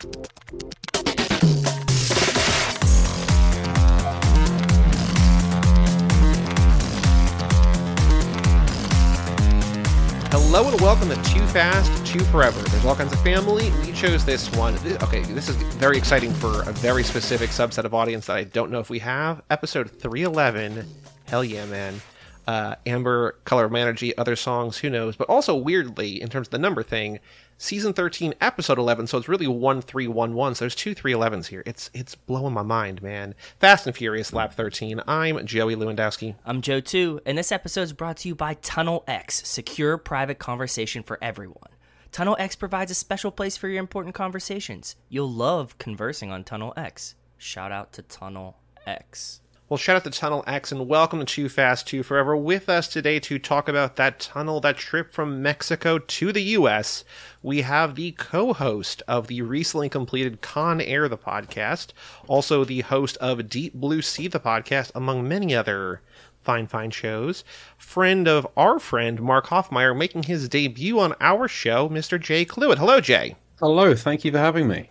Hello and welcome to Too Fast, Too Forever. There's all kinds of family. We chose this one. Okay, this is very exciting for a very specific subset of audience that I don't know if we have. Episode 311. Hell yeah, man. Uh, Amber, Color of Energy, other songs, who knows? But also, weirdly, in terms of the number thing, season 13 episode 11 so it's really 1311 so there's two 311s here it's it's blowing my mind man fast and furious lap 13 i'm joey lewandowski I'm Joe too, and this episode is brought to you by Tunnel X, secure private conversation for everyone. Tunnel X provides a special place for your important conversations. You'll love conversing on Tunnel X. Shout out to Tunnel X. well shout out to tunnel x and welcome to too fast too forever. With us today to talk about that tunnel that trip from mexico to the us we have the co-host of the recently completed con air the podcast also the host of deep blue sea the podcast among many other fine fine shows. Friend of our friend mark hoffmeyer making his debut on our show mr jay cluitt. Hello jay. Hello, thank you for having me.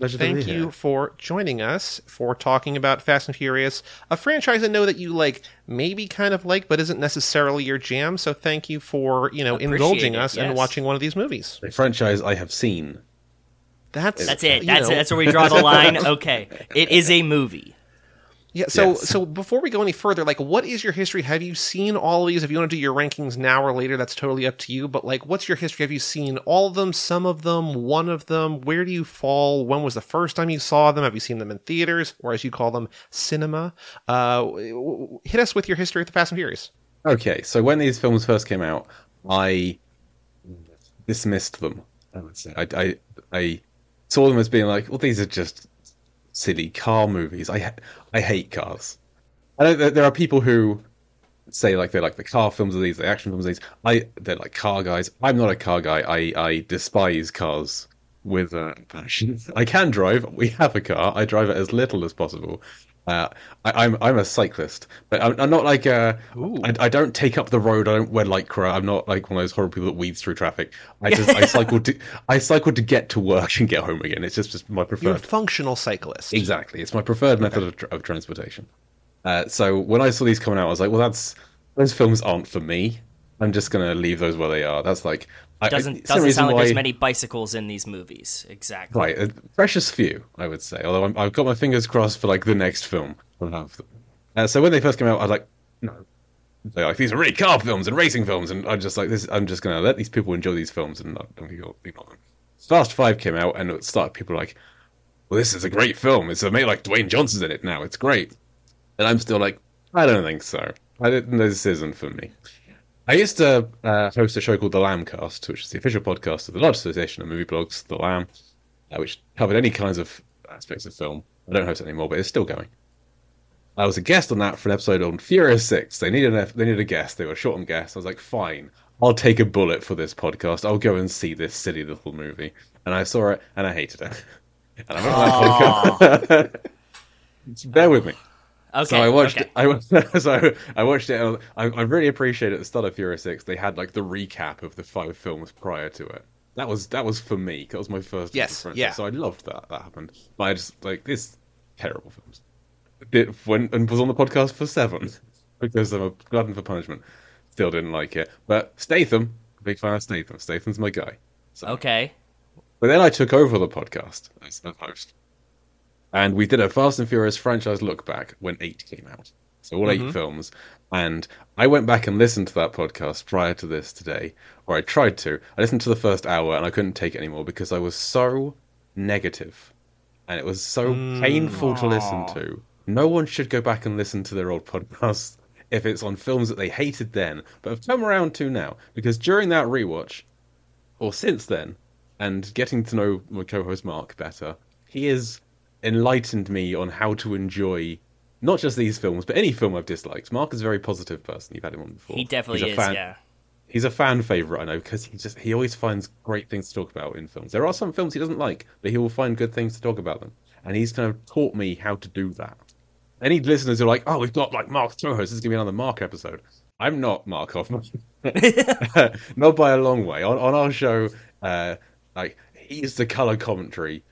Pleasure Thank you here. for joining us for talking about Fast and Furious, a franchise I know that you like, maybe kind of like, but isn't necessarily your jam. So thank you for you know Appreciate indulging it, us and watching one of these movies. A franchise I have seen. That's That's it. That's know. it. That's where we draw the line. Okay. It is a movie. Yeah. So Yes. so before we go any further, like, what is your history? Have you seen all of these? If you want to do your rankings now or later, that's totally up to you. But like, what's your history? Have you seen all of them? Some of them? One of them? Where do you fall? When was the first time you saw them? Have you seen them in theaters or as you call them, cinema? Uh, hit us with your history with the Fast and Furious. Okay, so when these films first came out, I dismissed them. I would say I, I, I saw them as being like, well, these are just silly car movies. I, I hate cars. I know there are people who say like they like the car films of these, the action films of these. I they're like car guys. I'm not a car guy. I, I despise cars with a passion. I can drive. We have a car. I drive it as little as possible. Uh, I, I'm I'm a cyclist, but I'm, I'm not like uh, I, I don't take up the road. I don't wear lycra. I'm not like one of those horrible people that weaves through traffic. I just I cycle to I cycle to get to work and get home again. It's just, just my preferred. You're a functional cyclist. Exactly, it's my preferred method of, of transportation. Uh, so when I saw these coming out, I was like, well, that's those films aren't for me. I'm just gonna leave those where they are. That's like I, I- Doesn't doesn't sound like there's many bicycles in these movies. Exactly. Right, a precious few, I would say. Although I'm, I've got my fingers crossed for like the next film. Have. Uh, so when they first came out, I was like, no, they're like these are really car films and racing films, and I'm just like this. I'm just gonna let these people enjoy these films and not ignore ignore them. Fast Five came out, and it started people like, well, this is a great film. It's a made like Dwayne Johnson's in it now. It's great, and I'm still like, I don't think so. I didn't. This isn't for me. I used to uh, host a show called The Lambcast, which is the official podcast of the large association of movie blogs, The Lamb, uh, which covered any kinds of aspects of film. I don't host it anymore, but it's still going. I was a guest on that for an episode on Furious Six. They needed a, they needed a guest. They were short on guests. I was like, fine, I'll take a bullet for this podcast. I'll go and see this silly little movie. And I saw it, and I hated it. And I'm on that podcast. Bear with me. Okay. So I watched okay. it. I so I watched it. I, I really appreciate at the start of Fury Six they had like the recap of the five films prior to it. That was that was for me. That was my first. Yes, reference. yeah. So I loved that that happened. But I just like this terrible films. It went and was on the podcast for seven because I'm a glutton for punishment. Still didn't like it. But Statham, big fan of Statham. Statham's my guy. So Okay. but then I took over the podcast as the host. And we did a Fast and Furious franchise look back when 8 came out. So all eight mm-hmm. films. And I went back and listened to that podcast prior to this today, or I tried to. I listened to the first hour and I couldn't take it anymore because I was so. And it was so mm. painful to listen to. No one should go back and listen to their old podcasts if it's on films that they hated then, but have come around to now. Because during that rewatch, or since then, and getting to know my co-host Mark better, he has enlightened me on how to enjoy not just these films, but any film I've disliked. Mark is a very positive person. You've had him on before. He definitely is. fan- Yeah. He's a fan favorite, I know, because he just he always finds great things to talk about in films. There are some films he doesn't like, but he will find good things to talk about them, and he's kind of taught me how to do that. Any listeners who are like, "Oh, we've got like Mark co-host. This is gonna be another Mark episode." I'm not Mark Hoffman, not by a long way. On on our show, uh, like he's the color commentary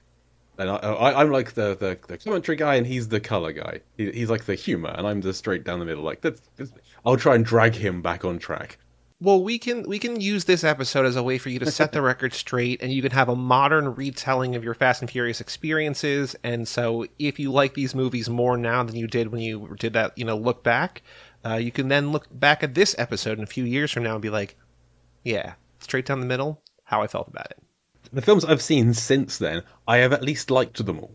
And I, I'm like the, the, the commentary guy, and he's the color guy. He, he's like the humor, and I'm the straight down the middle. Like that's, that's, I'll try and drag him back on track. Well, we can we can use this episode as a way for you to set the record straight, and you can have a modern retelling of your Fast and Furious experiences. And so, if you like these movies more now than you did when you did that, you know, look back, uh, you can then look back at this episode in a few years from now and be like, "Yeah, straight down the middle, how I felt about it." The films I've seen since then, I have at least liked them all.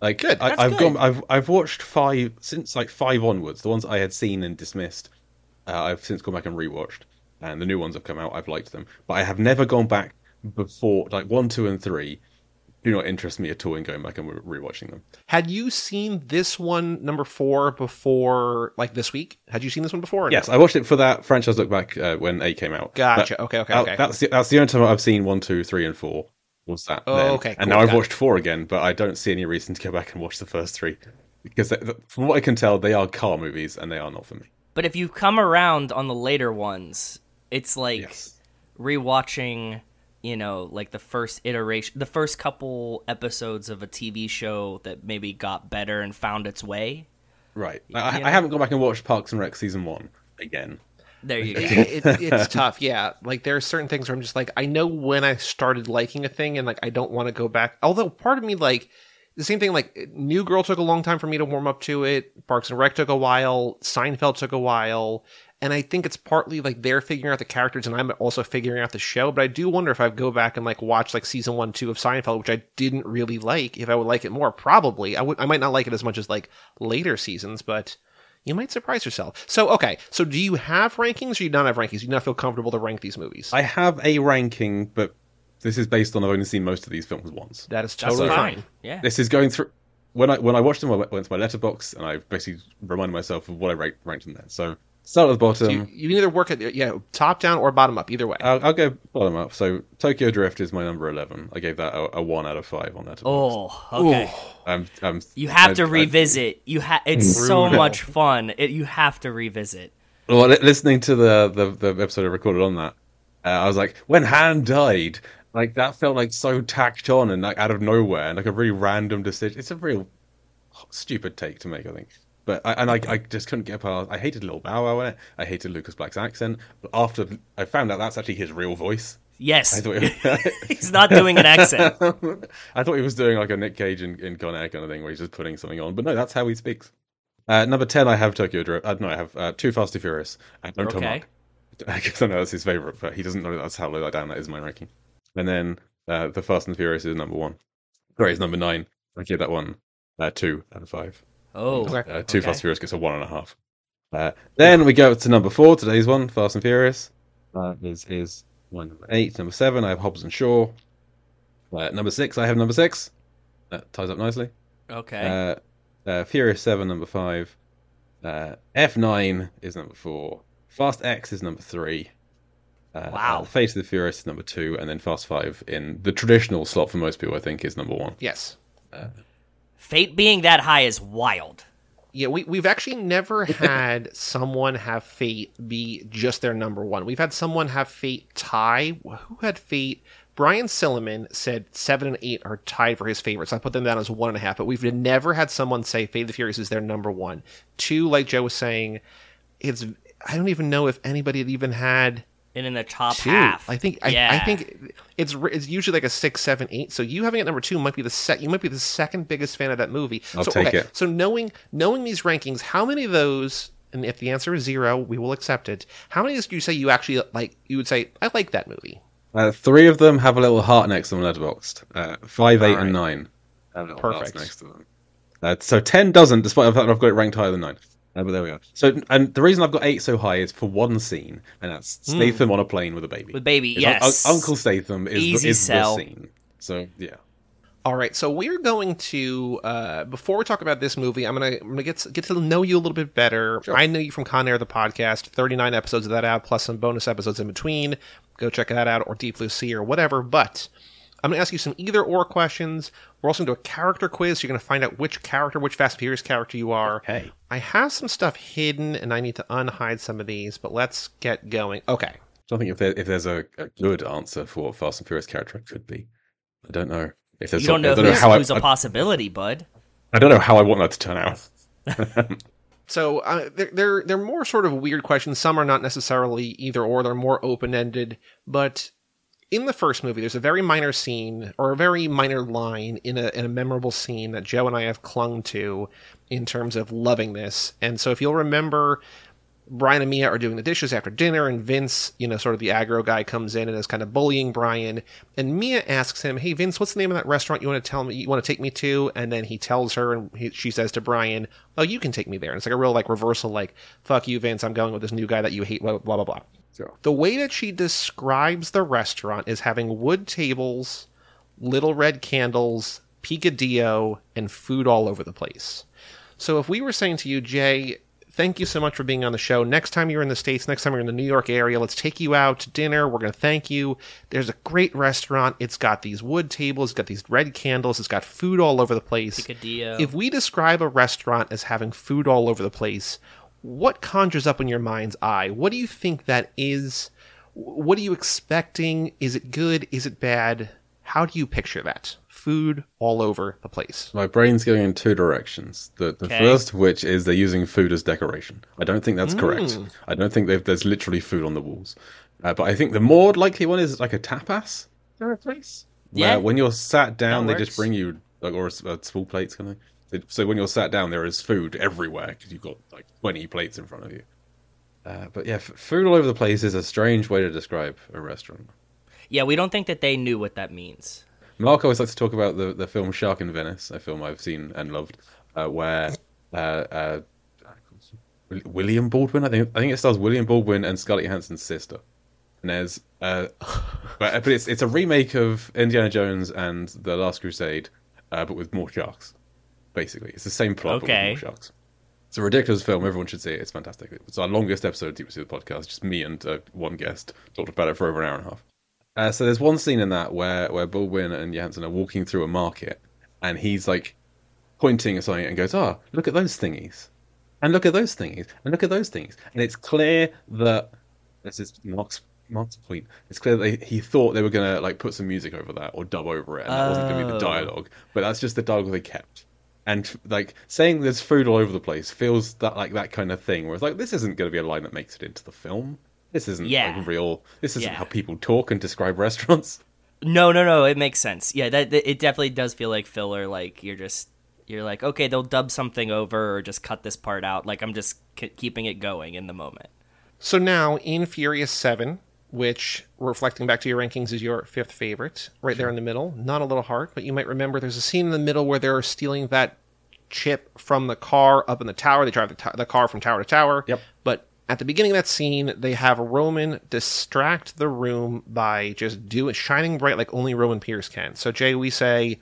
Like Good, I, good. gone, I've I've watched five since like five onwards. The ones I had seen and dismissed, uh, I've since gone back and rewatched, and the new ones have come out. I've liked them, but I have never gone back before. Like one, two, and three do not interest me at all in going back and rewatching them. Had you seen this one, number four, before like this week? Had you seen this one before? or no? Yes, I watched it for that franchise look back uh, when A came out. Gotcha. But Okay. Okay. that- Okay. That's the, that's the only time I've seen one, two, three, and four. Was that? Oh, then. okay, And now I've got it. watched four again, but I don't see any reason to go back and watch the first three because they, from what I can tell, they are car movies and they are not for me. But if you come around on the later ones, it's like Yes. rewatching, you know, like the first iteration, the first couple episodes of a TV show that maybe got better and found its way. Right. I, I haven't gone back and watched Parks and Rec season one again. There you go. it, it's tough. Yeah, like there are certain things where I'm just like, I know when I started liking a thing, and like I don't want to go back. Although part of me like the same thing. Like New Girl took a long time for me to warm up to it. Parks and Rec took a while. Seinfeld took a while. And I think it's partly like they're figuring out the characters, and I'm also figuring out the show. But I do wonder if I go back and like watch like season one, two of Seinfeld, which I didn't really like. If I would like it more, probably I would. I might not like it as much as like later seasons, but you might surprise yourself. So, okay. So, do you have rankings or do you not have rankings? Do you not feel comfortable to rank these movies? I have a ranking, but this is based on I've only seen most of these films once. that is That's totally fine. fine. Yeah. This is going through when I when I watched them. I went went to my letterboxd and I basically reminded myself of what I rate, ranked them there. So start at the bottom. You, you can either work at yeah top down or bottom up. Either way. I'll, I'll go bottom up. So Tokyo Drift is my number eleven. I gave that a, a one out of five on that. Oh, okay. Um, um, You have I- to I- revisit. You ha- It's so much fun. It, you have to revisit. well, listening to the, the the episode I recorded on that, uh, I was like, when Han died, like that felt like so tacked on and like out of nowhere and like a really random decision. It's a real stupid take to make, I think. But I, and I, I just couldn't get past. I hated Little Bow Wow in it. I hated Lucas Black's accent. But after I found out that's actually his real voice, Yes. I thought it, He's not doing an accent. I thought he was doing like a Nick Cage in, in Con Air kind of thing, where he's just putting something on. But no, that's how he speaks. Uh, number ten, I have Tokyo Drift. Uh, no, I have uh, Too Fast, Too Furious. And don't tell Okay. Mark. Because I know that's his favorite, but he doesn't know that's how low that down that is my ranking. And then uh, The Fast and Furious is number one. Sorry, it's number nine. I give that one uh, two out of five. Oh. Okay. Uh, Two Okay. Fast and Furious gets a one and a half. Uh, then we go to number four, today's one, Fast and Furious. Uh, is is one number eight. Number seven, I have Hobbs and Shaw. Uh, number six, I have number six. That ties up nicely. Okay. Uh, uh, Furious Seven, number five. Uh, F nine is number four. Fast X is number three. Uh, Wow. Fate of the Furious is number two, and then Fast Five in the traditional slot for most people, I think, is number one. Yes. Fate being that high is wild. Yeah, we, we've actually never had someone have Fate be just their number one. We've had someone have Fate tie. Who had Fate? Brian Silliman said seven and eight are tied for his favorites. I put them down as one and a half, but we've never had someone say Fate of the Furious is their number one. Two, like Joe was saying, it's I don't even know if anybody had even had And in the top two. half. I think yeah. I, I think it's it's usually like a six, seven, eight. So you having it number two might be the set. You might be the second biggest fan of that movie. I'll so, take okay, it. So knowing knowing these rankings, how many of those? And if the answer is zero, we will accept it. How many do you say you actually like? You would say I like that movie. Uh, three of them have a little heart next to them letterboxd. Uh, five, eight, All and nine have little hearts Perfect. next to them. Uh, so ten doesn't, despite the fact that I've got it ranked higher than nine. Uh, but there we are. So, and the reason I've got eight so high is for one scene, and that's Statham on a plane with a baby. With baby, It's yes. Un- Uncle Statham is, Easy the, is sell. the scene. So yeah, All right, so we're going to uh, before we talk about this movie, I'm gonna I'm gonna get get to know you a little bit better. I know you from Con Air, the podcast, 39 episodes of that out, plus some bonus episodes in between. Go check that out, or Deep Blue Sea, or whatever. But I'm gonna ask you some either or questions. We're also gonna do a character quiz. So you're gonna find out which character, which Fast and Furious character you are. okay. I have some stuff hidden, and I need to unhide some of these. But let's get going. Okay. I don't think if there, if there's a, a good answer for what Fast and Furious character it could be. I don't know. If there's You don't I know don't know who's, how who's a I, possibility, bud. I don't know how I want that to turn out. So uh, they're, they're they're more sort of weird questions. Some are not necessarily either or. They're more open ended. But in the first movie, there's a very minor scene or a very minor line in a in a memorable scene that Joe and I have clung to in terms of loving this. And so if you'll remember. Brian and Mia are doing the dishes after dinner, and Vince, you know, sort of the aggro guy, comes in and is kind of bullying Brian. And Mia asks him, "Hey, Vince, what's the name of that restaurant you want to tell me you want to take me to?" And then he tells her, and he, she says to Brian, "Oh, you can take me there." And it's like a real like reversal, like "Fuck you, Vince, I'm going with this new guy that you hate." Blah blah blah blah. Sure. The way that she describes the restaurant is having wood tables, little red candles, picadillo, and food all over the place. So if we were saying to you, Jay, thank you so much for being on the show. Next time you're in the States, next time you're in the New York area, let's take you out to dinner. We're going to thank you. There's a great restaurant. It's got these wood tables, it's got these red candles, it's got food all over the place. Picadillo. If we describe a restaurant as having food all over the place, what conjures up in your mind's eye? What do you think that is? What are you expecting? Is it good? Is it bad? How do you picture that? Food all over the place. My brain's going in two directions. The the Okay. first, which is they're using food as decoration. I don't think that's correct. Mm. I don't think there's literally food on the walls. Uh, but I think the more likely one is like a tapas place. Yeah. Where when you're sat down, That they works. just bring you like or a, s- a small plates kind of thing. So- So when you're sat down, there is food everywhere because you've got like 20 plates in front of you. Uh, but yeah, f- food all over the place is a strange way to describe a restaurant. yeah, we don't think that they knew what that means. Mark always likes to talk about the, the film Shark in Venice, a film I've seen and loved, uh, where uh, uh, William Baldwin, I think I think it stars William Baldwin and Scarlett Johansson's sister. And there's, uh, but, but it's it's a remake of Indiana Jones and the Last Crusade, uh, but with more sharks. Basically, it's the same plot, but Okay. with more sharks. It's a ridiculous film. Everyone should see it. It's fantastic. It's our longest episode of Deep Sea the podcast. Just me and uh, one guest talked about it for over an hour and a half. Uh, so there's one scene in that where where Baldwin and Johansson are walking through a market, and he's like pointing at something and goes, "Ah, look at those thingies, and look at those thingies, and look at those things." And it's clear that this is Mark's Mark's point. It's clear that they, he thought they were gonna like put some music over that or dub over it, and that wasn't gonna be the Oh. dialogue. But that's just the dialogue they kept. And like saying there's food all over the place feels that like that kind of thing where it's like this isn't going to be a line that makes it into the film. This isn't Yeah. like real. This isn't Yeah. how people talk and describe restaurants. No, no, no. It makes sense. Yeah, that, that- it definitely does feel like filler. Like you're just you're like, okay, they'll dub something over or just cut this part out. Like I'm just k- keeping it going in the moment. So now in Furious 7, which reflecting back to your rankings is your fifth favorite, right there in the middle, not a little heart, but you might remember there's a scene in the middle where they're stealing that chip from the car up in the tower. They drive the, t- the car from tower to tower. Yep. But at the beginning of that scene, they have Roman distract the room by just doing shining bright like only Roman Pierce can. So Jay, we say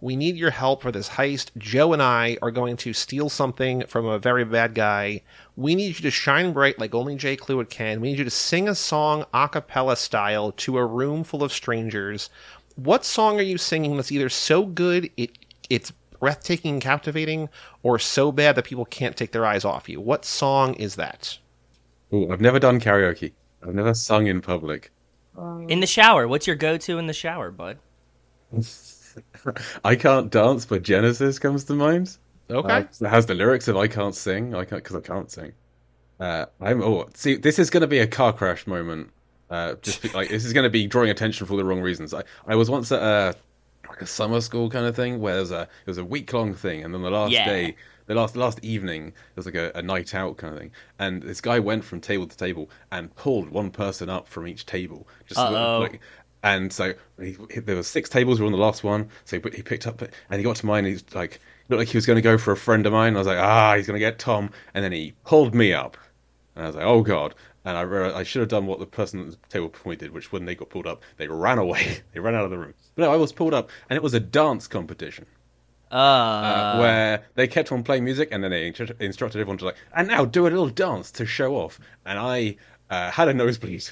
we need your help for this heist. Joe and I are going to steal something from a very bad guy. We need you to shine bright like only Jay Cluitt can. We need you to sing a song a cappella style to a room full of strangers. What song are you singing that's either so good it it's breathtaking and captivating, or so bad that people can't take their eyes off you? What song is that? Ooh, I've never done karaoke. I've never sung in public. Um, in the shower, what's your go-to in the shower, bud? I can't dance, but Genesis comes to mind. Okay. Uh, it has the lyrics of "I can't sing." I can't because I can't sing. Uh, I'm oh see, this is going to be a car crash moment. Uh, just be, like this is going to be drawing attention for the wrong reasons. I, I was once at a like a summer school kind of thing where there's a it was a week long thing, and then the last Yeah. day, the last last evening, there was like a, a night out kind of thing, and this guy went from table to table and pulled one person up from each table, just Uh-oh. like and so he, he- there were six tables. We were on the last one, so he, he picked up and he got to mine. And he's like, looked like he was going to go for a friend of mine. I was like, ah, he's going to get Tom. And then he pulled me up, and I was like, oh god. And I realized I should have done what the person at the table before me did, which when they got pulled up, they ran away. they ran out of the room. But no, I was pulled up, and it was a dance competition Uh, uh, where they kept on playing music, and then they instru- instructed everyone to like, and now do a little dance to show off. And I uh, had a nosebleed.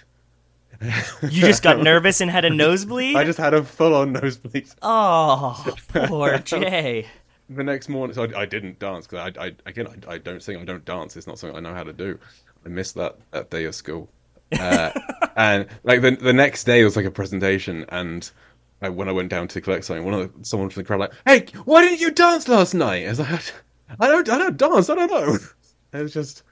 You just got nervous and had a nosebleed. I just had a full-on nosebleed. Oh, poor Jay. the next morning, so I, I didn't dance because I, I again I, I don't sing, I don't dance. It's not something I know how to do. I missed that that day of school, uh, and like the the next day it was like a presentation, and when I went down to collect something, one of the, someone from the crowd like, "Hey, why didn't you dance last night?" I was like, "I don't, I don't dance. I don't know." It was just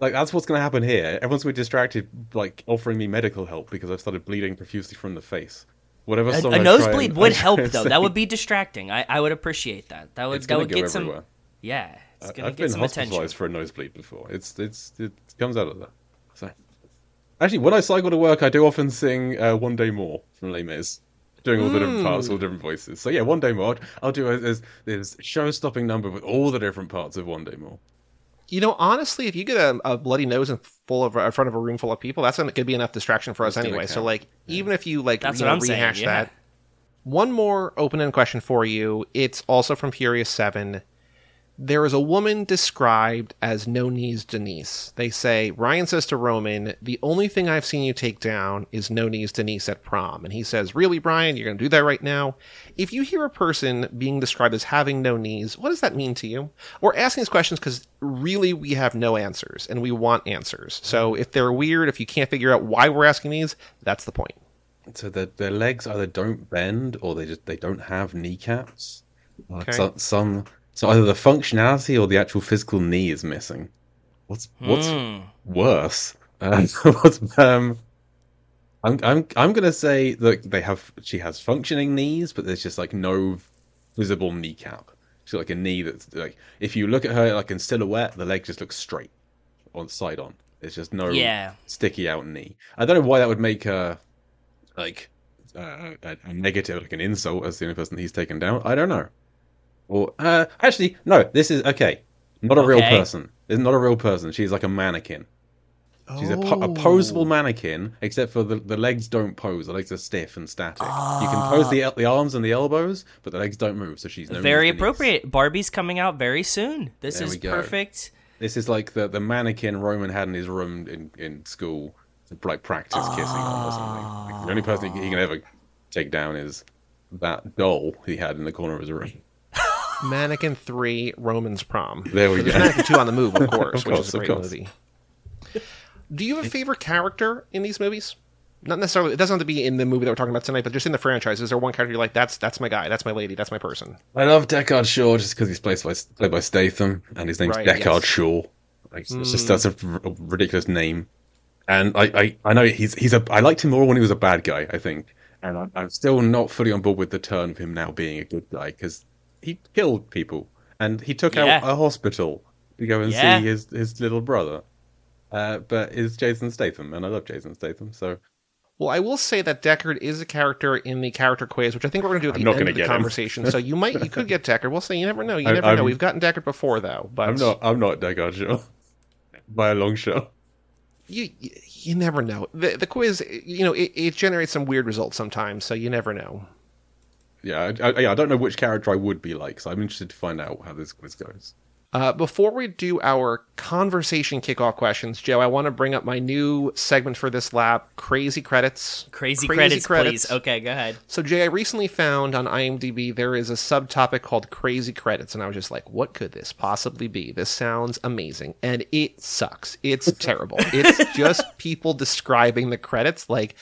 like that's what's going to happen here. Everyone's going to be distracted, like offering me medical help because I've started bleeding profusely from the face. Whatever. A, a nosebleed and- would help though. That would be distracting. I, I would appreciate that. That would that would get some. Yeah, it's I- gonna I've get been some attention. hospitalized for a nosebleed before. It's it's it comes out of that. So actually, when I cycle to work, I do often sing uh, "One Day More" from Les Mis, doing all the different parts, all different voices. So yeah, "One Day More." I'll do a, this, this show-stopping number with all the different parts of "One Day More." You know, honestly, if you get a, a bloody nose in full of in front of a room full of people, that's going to be enough distraction for us gonna anyway. So, like, even if you like, That's you what know, I'm saying, rehash yeah. that. One more open-end question for you. It's also from Furious Seven. There is a woman described as No Knees Denise. They say Ryan says to Roman, "The only thing I've seen you take down is No Knees Denise at prom." And he says, "Really, Brian? You're going to do that right now?" If you hear a person being described as having no knees, what does that mean to you? We're asking these questions because really we have no answers and we want answers. So mm-hmm. if they're weird, if you can't figure out why we're asking these, that's the point. So their their legs either don't bend or they just they don't have kneecaps. Like Okay. so, some so either the functionality or the actual physical knee is missing. What's what's Hmm. worse? Uh, what's, um, I'm I'm I'm gonna say that they have she has functioning knees, but there's just like no visible kneecap. She's like a knee that's like if you look at her like in silhouette, the leg just looks straight on side on. There's just no Yeah. sticky out knee. I don't know why that would make her like uh, a, a negative, like an insult, as the only person he's taken down. I don't know. Or uh, actually, no. This is okay. Not a real person. It's not a real person. She's like a mannequin. She's a, po- a Oh. posable mannequin, except for the, the legs don't pose. The legs are stiff and static. You can pose the the arms and the elbows, but the legs don't move. So she's no very appropriate. Barbie's coming out very soon. This There is perfect. This is like the, the mannequin Roman had in his room in, in school to like practice kissing on or something. Like, the only person he, he can ever take down is that doll he had in the corner of his room. Mannequin 3, Roman's Prom. There we So go. Mannequin 2 on the move, of course, Of which course, is a great movie. Do you have a favorite character in these movies? Not necessarily. It doesn't have to be in the movie that we're talking about tonight, but just in the franchise. Is there one character you're like, that's that's my guy, that's my lady, that's my person? I love Deckard Shaw just because he's played by played by Statham and his name's Right, Deckard yes. Shaw. Like, it's just that's a, ridiculous name. And I, I, I know he's he's a I liked him more when he was a bad guy. I think, and I'm, I'm still not fully on board with the turn of him now being a good guy because he killed people and he took Yeah. out a hospital to go and Yeah. see his his little brother. Uh, but it's Jason Statham, and I love Jason Statham. So Well, I will say that Deckard is a character in the character quiz, which I think we're going to do at I'm the end of the him. conversation. so you might, you could get Deckard. We'll say you never know. You I- never I'm- know. We've gotten Deckard before, though, but I'm not I'm not Deckard Shaw by a long shot. You, you you never know. The the quiz, you know, it, it generates some weird results sometimes, so you never know. Yeah, I, I, yeah, I don't know which character I would be like, so I'm interested to find out how this quiz goes. Uh, before we do our conversation kickoff questions, Joe, I want to bring up my new segment for this lab: crazy credits. Crazy, credits, please. Okay, go ahead. So, Jay, I recently found on IMDb there is a subtopic called Crazy Credits, and I was just like, what could this possibly be? This sounds amazing. And it sucks. It's terrible. It's just people describing the credits like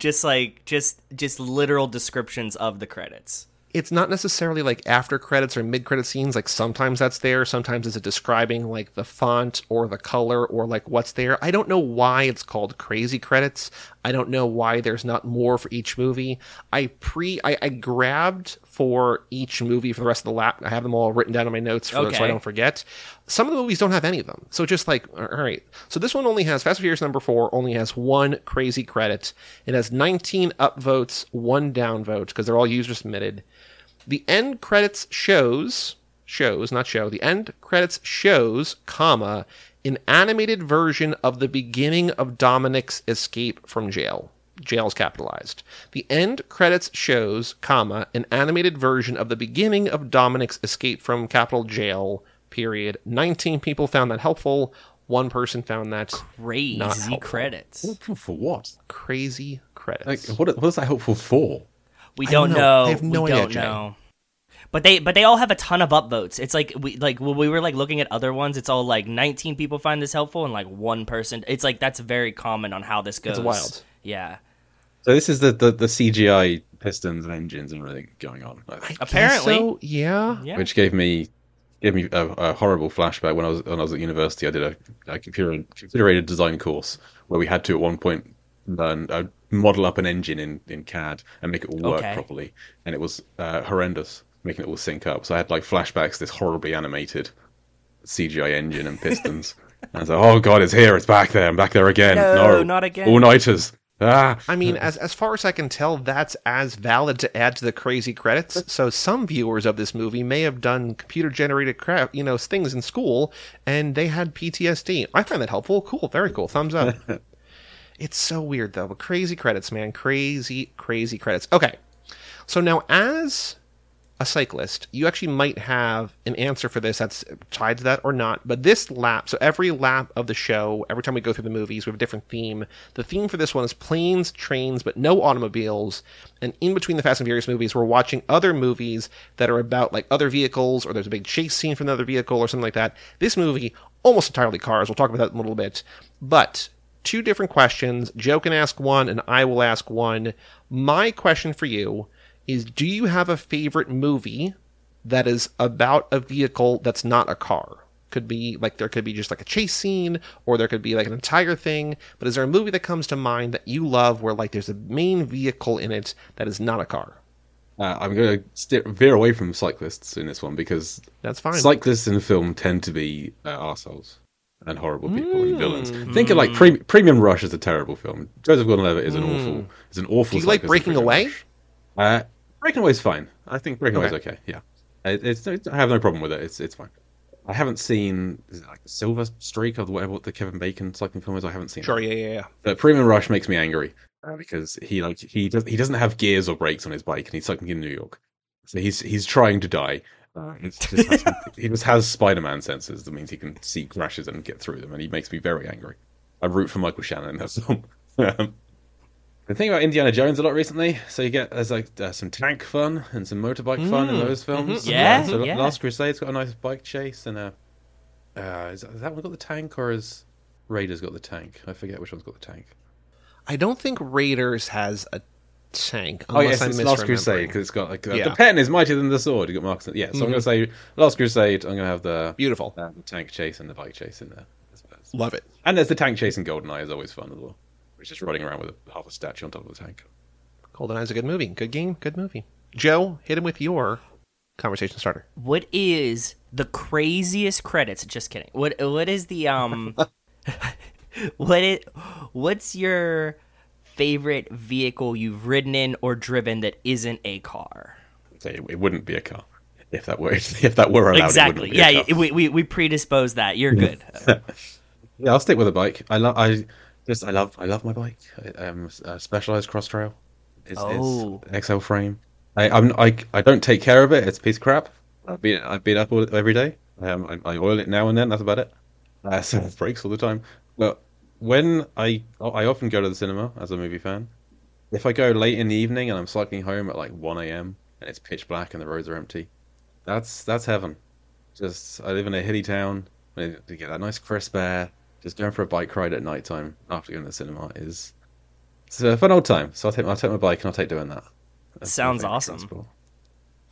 Just like just just literal descriptions of the credits. it's not necessarily like after credits or mid credit scenes. Like sometimes that's there, sometimes it's describing like the font or the color or like what's there. I don't know why it's called crazy credits. I don't know why there's not more for each movie. I pre I, I grabbed for each movie for the rest of the lap. I have them all written down in my notes for, so I don't forget. Some of the movies don't have any of them. So just like all right. So this one only has Fast and Furious number four only has one crazy credit. It has 19 upvotes, one downvote because they're all user submitted. The end credits shows shows not show the end credits shows comma an animated version of the beginning of Dominic's escape from jail. Jail's capitalized. The end credits shows comma an animated version of the beginning of Dominic's escape from capital jail. Period. 19 people found that helpful. One person found that Crazy helpful. credits. Helpful for what? crazy credits. Like, what, what is that helpful for? We don't don't know. know. I have no we idea, don't Jay. know. But they but they all have a ton of upvotes. It's like we like when we were like looking at other ones, it's all like 19 people find this helpful and like one person. It's like that's very common on how this goes. It's wild. Yeah. So this is the, the, the CGI pistons and engines and everything going on. I think. Apparently. So, yeah. Yeah. which gave me gave me a, a horrible flashback when I was when I was at university. I did a, a computer computer aided design course where we had to at one point learn uh, model up an engine in, in CAD and make it all work Okay. properly, and it was uh, horrendous making it all sync up. So I had like flashbacks, this horribly animated CGI engine and pistons. and I was like, oh god, it's here, it's back there, I'm back there again. No, not again. All nighters. Ah. I mean, as as far as I can tell, that's as valid to add to the crazy credits. So some viewers of this movie may have done computer generated crap, you know, things in school, and they had PTSD. I find that helpful. Cool, very cool. Thumbs up. it's so weird though. But crazy credits, man. Crazy, crazy credits. Okay, so now as a cyclist, you actually might have an answer for this that's tied to that or not. But this lap, so every lap of the show, every time we go through the movies, we have a different theme. The theme for this one is planes, trains, but no automobiles. And in between the Fast and Furious movies, we're watching other movies that are about like other vehicles, or there's a big chase scene from another vehicle, or something like that. This movie, almost entirely cars. We'll talk about that in a little bit. But two different questions. Joe can ask one, and I will ask one. My question for you is do you have a favorite movie that is about a vehicle that's not a car? Could be like there could be just like a chase scene, or there could be like an entire thing. But is there a movie that comes to mind that you love where like there's a main vehicle in it that is not a car? Uh, I'm going to steer, veer away from cyclists in this one because That's fine. cyclists in the film tend to be uh, assholes and horrible people and villains. Mm. Think of like Pre- Premium Rush is a terrible film. Joseph Gordon-Levitt is an awful, is an awful. Mm. Do you like Breaking Away? Uh, Breaking Away's fine. I think Breaking Away's Okay. okay. Yeah, it, it's, it's I have no problem with it. It's it's fine. I haven't seen is it like Silver Streak or whatever the Kevin Bacon cycling film is. I haven't seen. Sure, it. yeah, yeah, yeah. But Premium Rush makes me angry uh, because he like he does he doesn't have gears or brakes on his bike and he's cycling in New York, so he's he's trying to die. Uh, just has, he just has Spider-Man senses that means he can see crashes and get through them, and he makes me very angry. I root for Michael Shannon in that film. The thing about Indiana Jones a lot recently, so you get there's like uh, some tank fun and some motorbike fun in Mm, those films. mhm. Yeah, so yeah. Last Crusade's got a nice bike chase and a. Uh, is, that, that one got the tank or has Raiders got the tank? I forget which one's got the tank. I don't think Raiders has a tank. Oh yes, I'm it's Last Crusade because it's got like uh, Yeah. the pen is mightier than the sword. You got Marcus. Yeah, so I'm Mhm. gonna say Last Crusade. I'm gonna have the, Beautiful. uh, the tank chase and the bike chase in there. Love it. And there's the tank chase in GoldenEye is always fun as well. Which is just running around with a, half a statue on top of the tank. GoldenEye's a good movie. Good game. Good movie. Joe, hit him with your conversation starter. What is the craziest credits? Just kidding. What what is the um what it what's your favorite vehicle you've ridden in or driven that isn't a car? It, it wouldn't be a car if that were if that were allowed. exactly. It wouldn't a Yeah, car. we, we we predispose that. You're good. Yeah, I'll stick with a bike. I love. I just. I love. I love my bike. Um, a specialized cross trail. It's, Oh. it's XL frame. I, I'm. I. I don't take care of it. It's a piece of crap. I beat. it- I beat it up all, every day. Um, I, I oil it now and then. That's about it. Uh, so it breaks all the time. But when I. I often go to the cinema as a movie fan. If I go late in the evening and I'm cycling home at like 1 a.m. and it's pitch black and the roads are empty, that's that's heaven. Just I live in a hilly town. To get that nice crisp air, just going for a bike ride at night time after going to the cinema is it's a fun old time. So I'll take I'll take my bike and I'll take doing that. That's Sounds awesome. transport.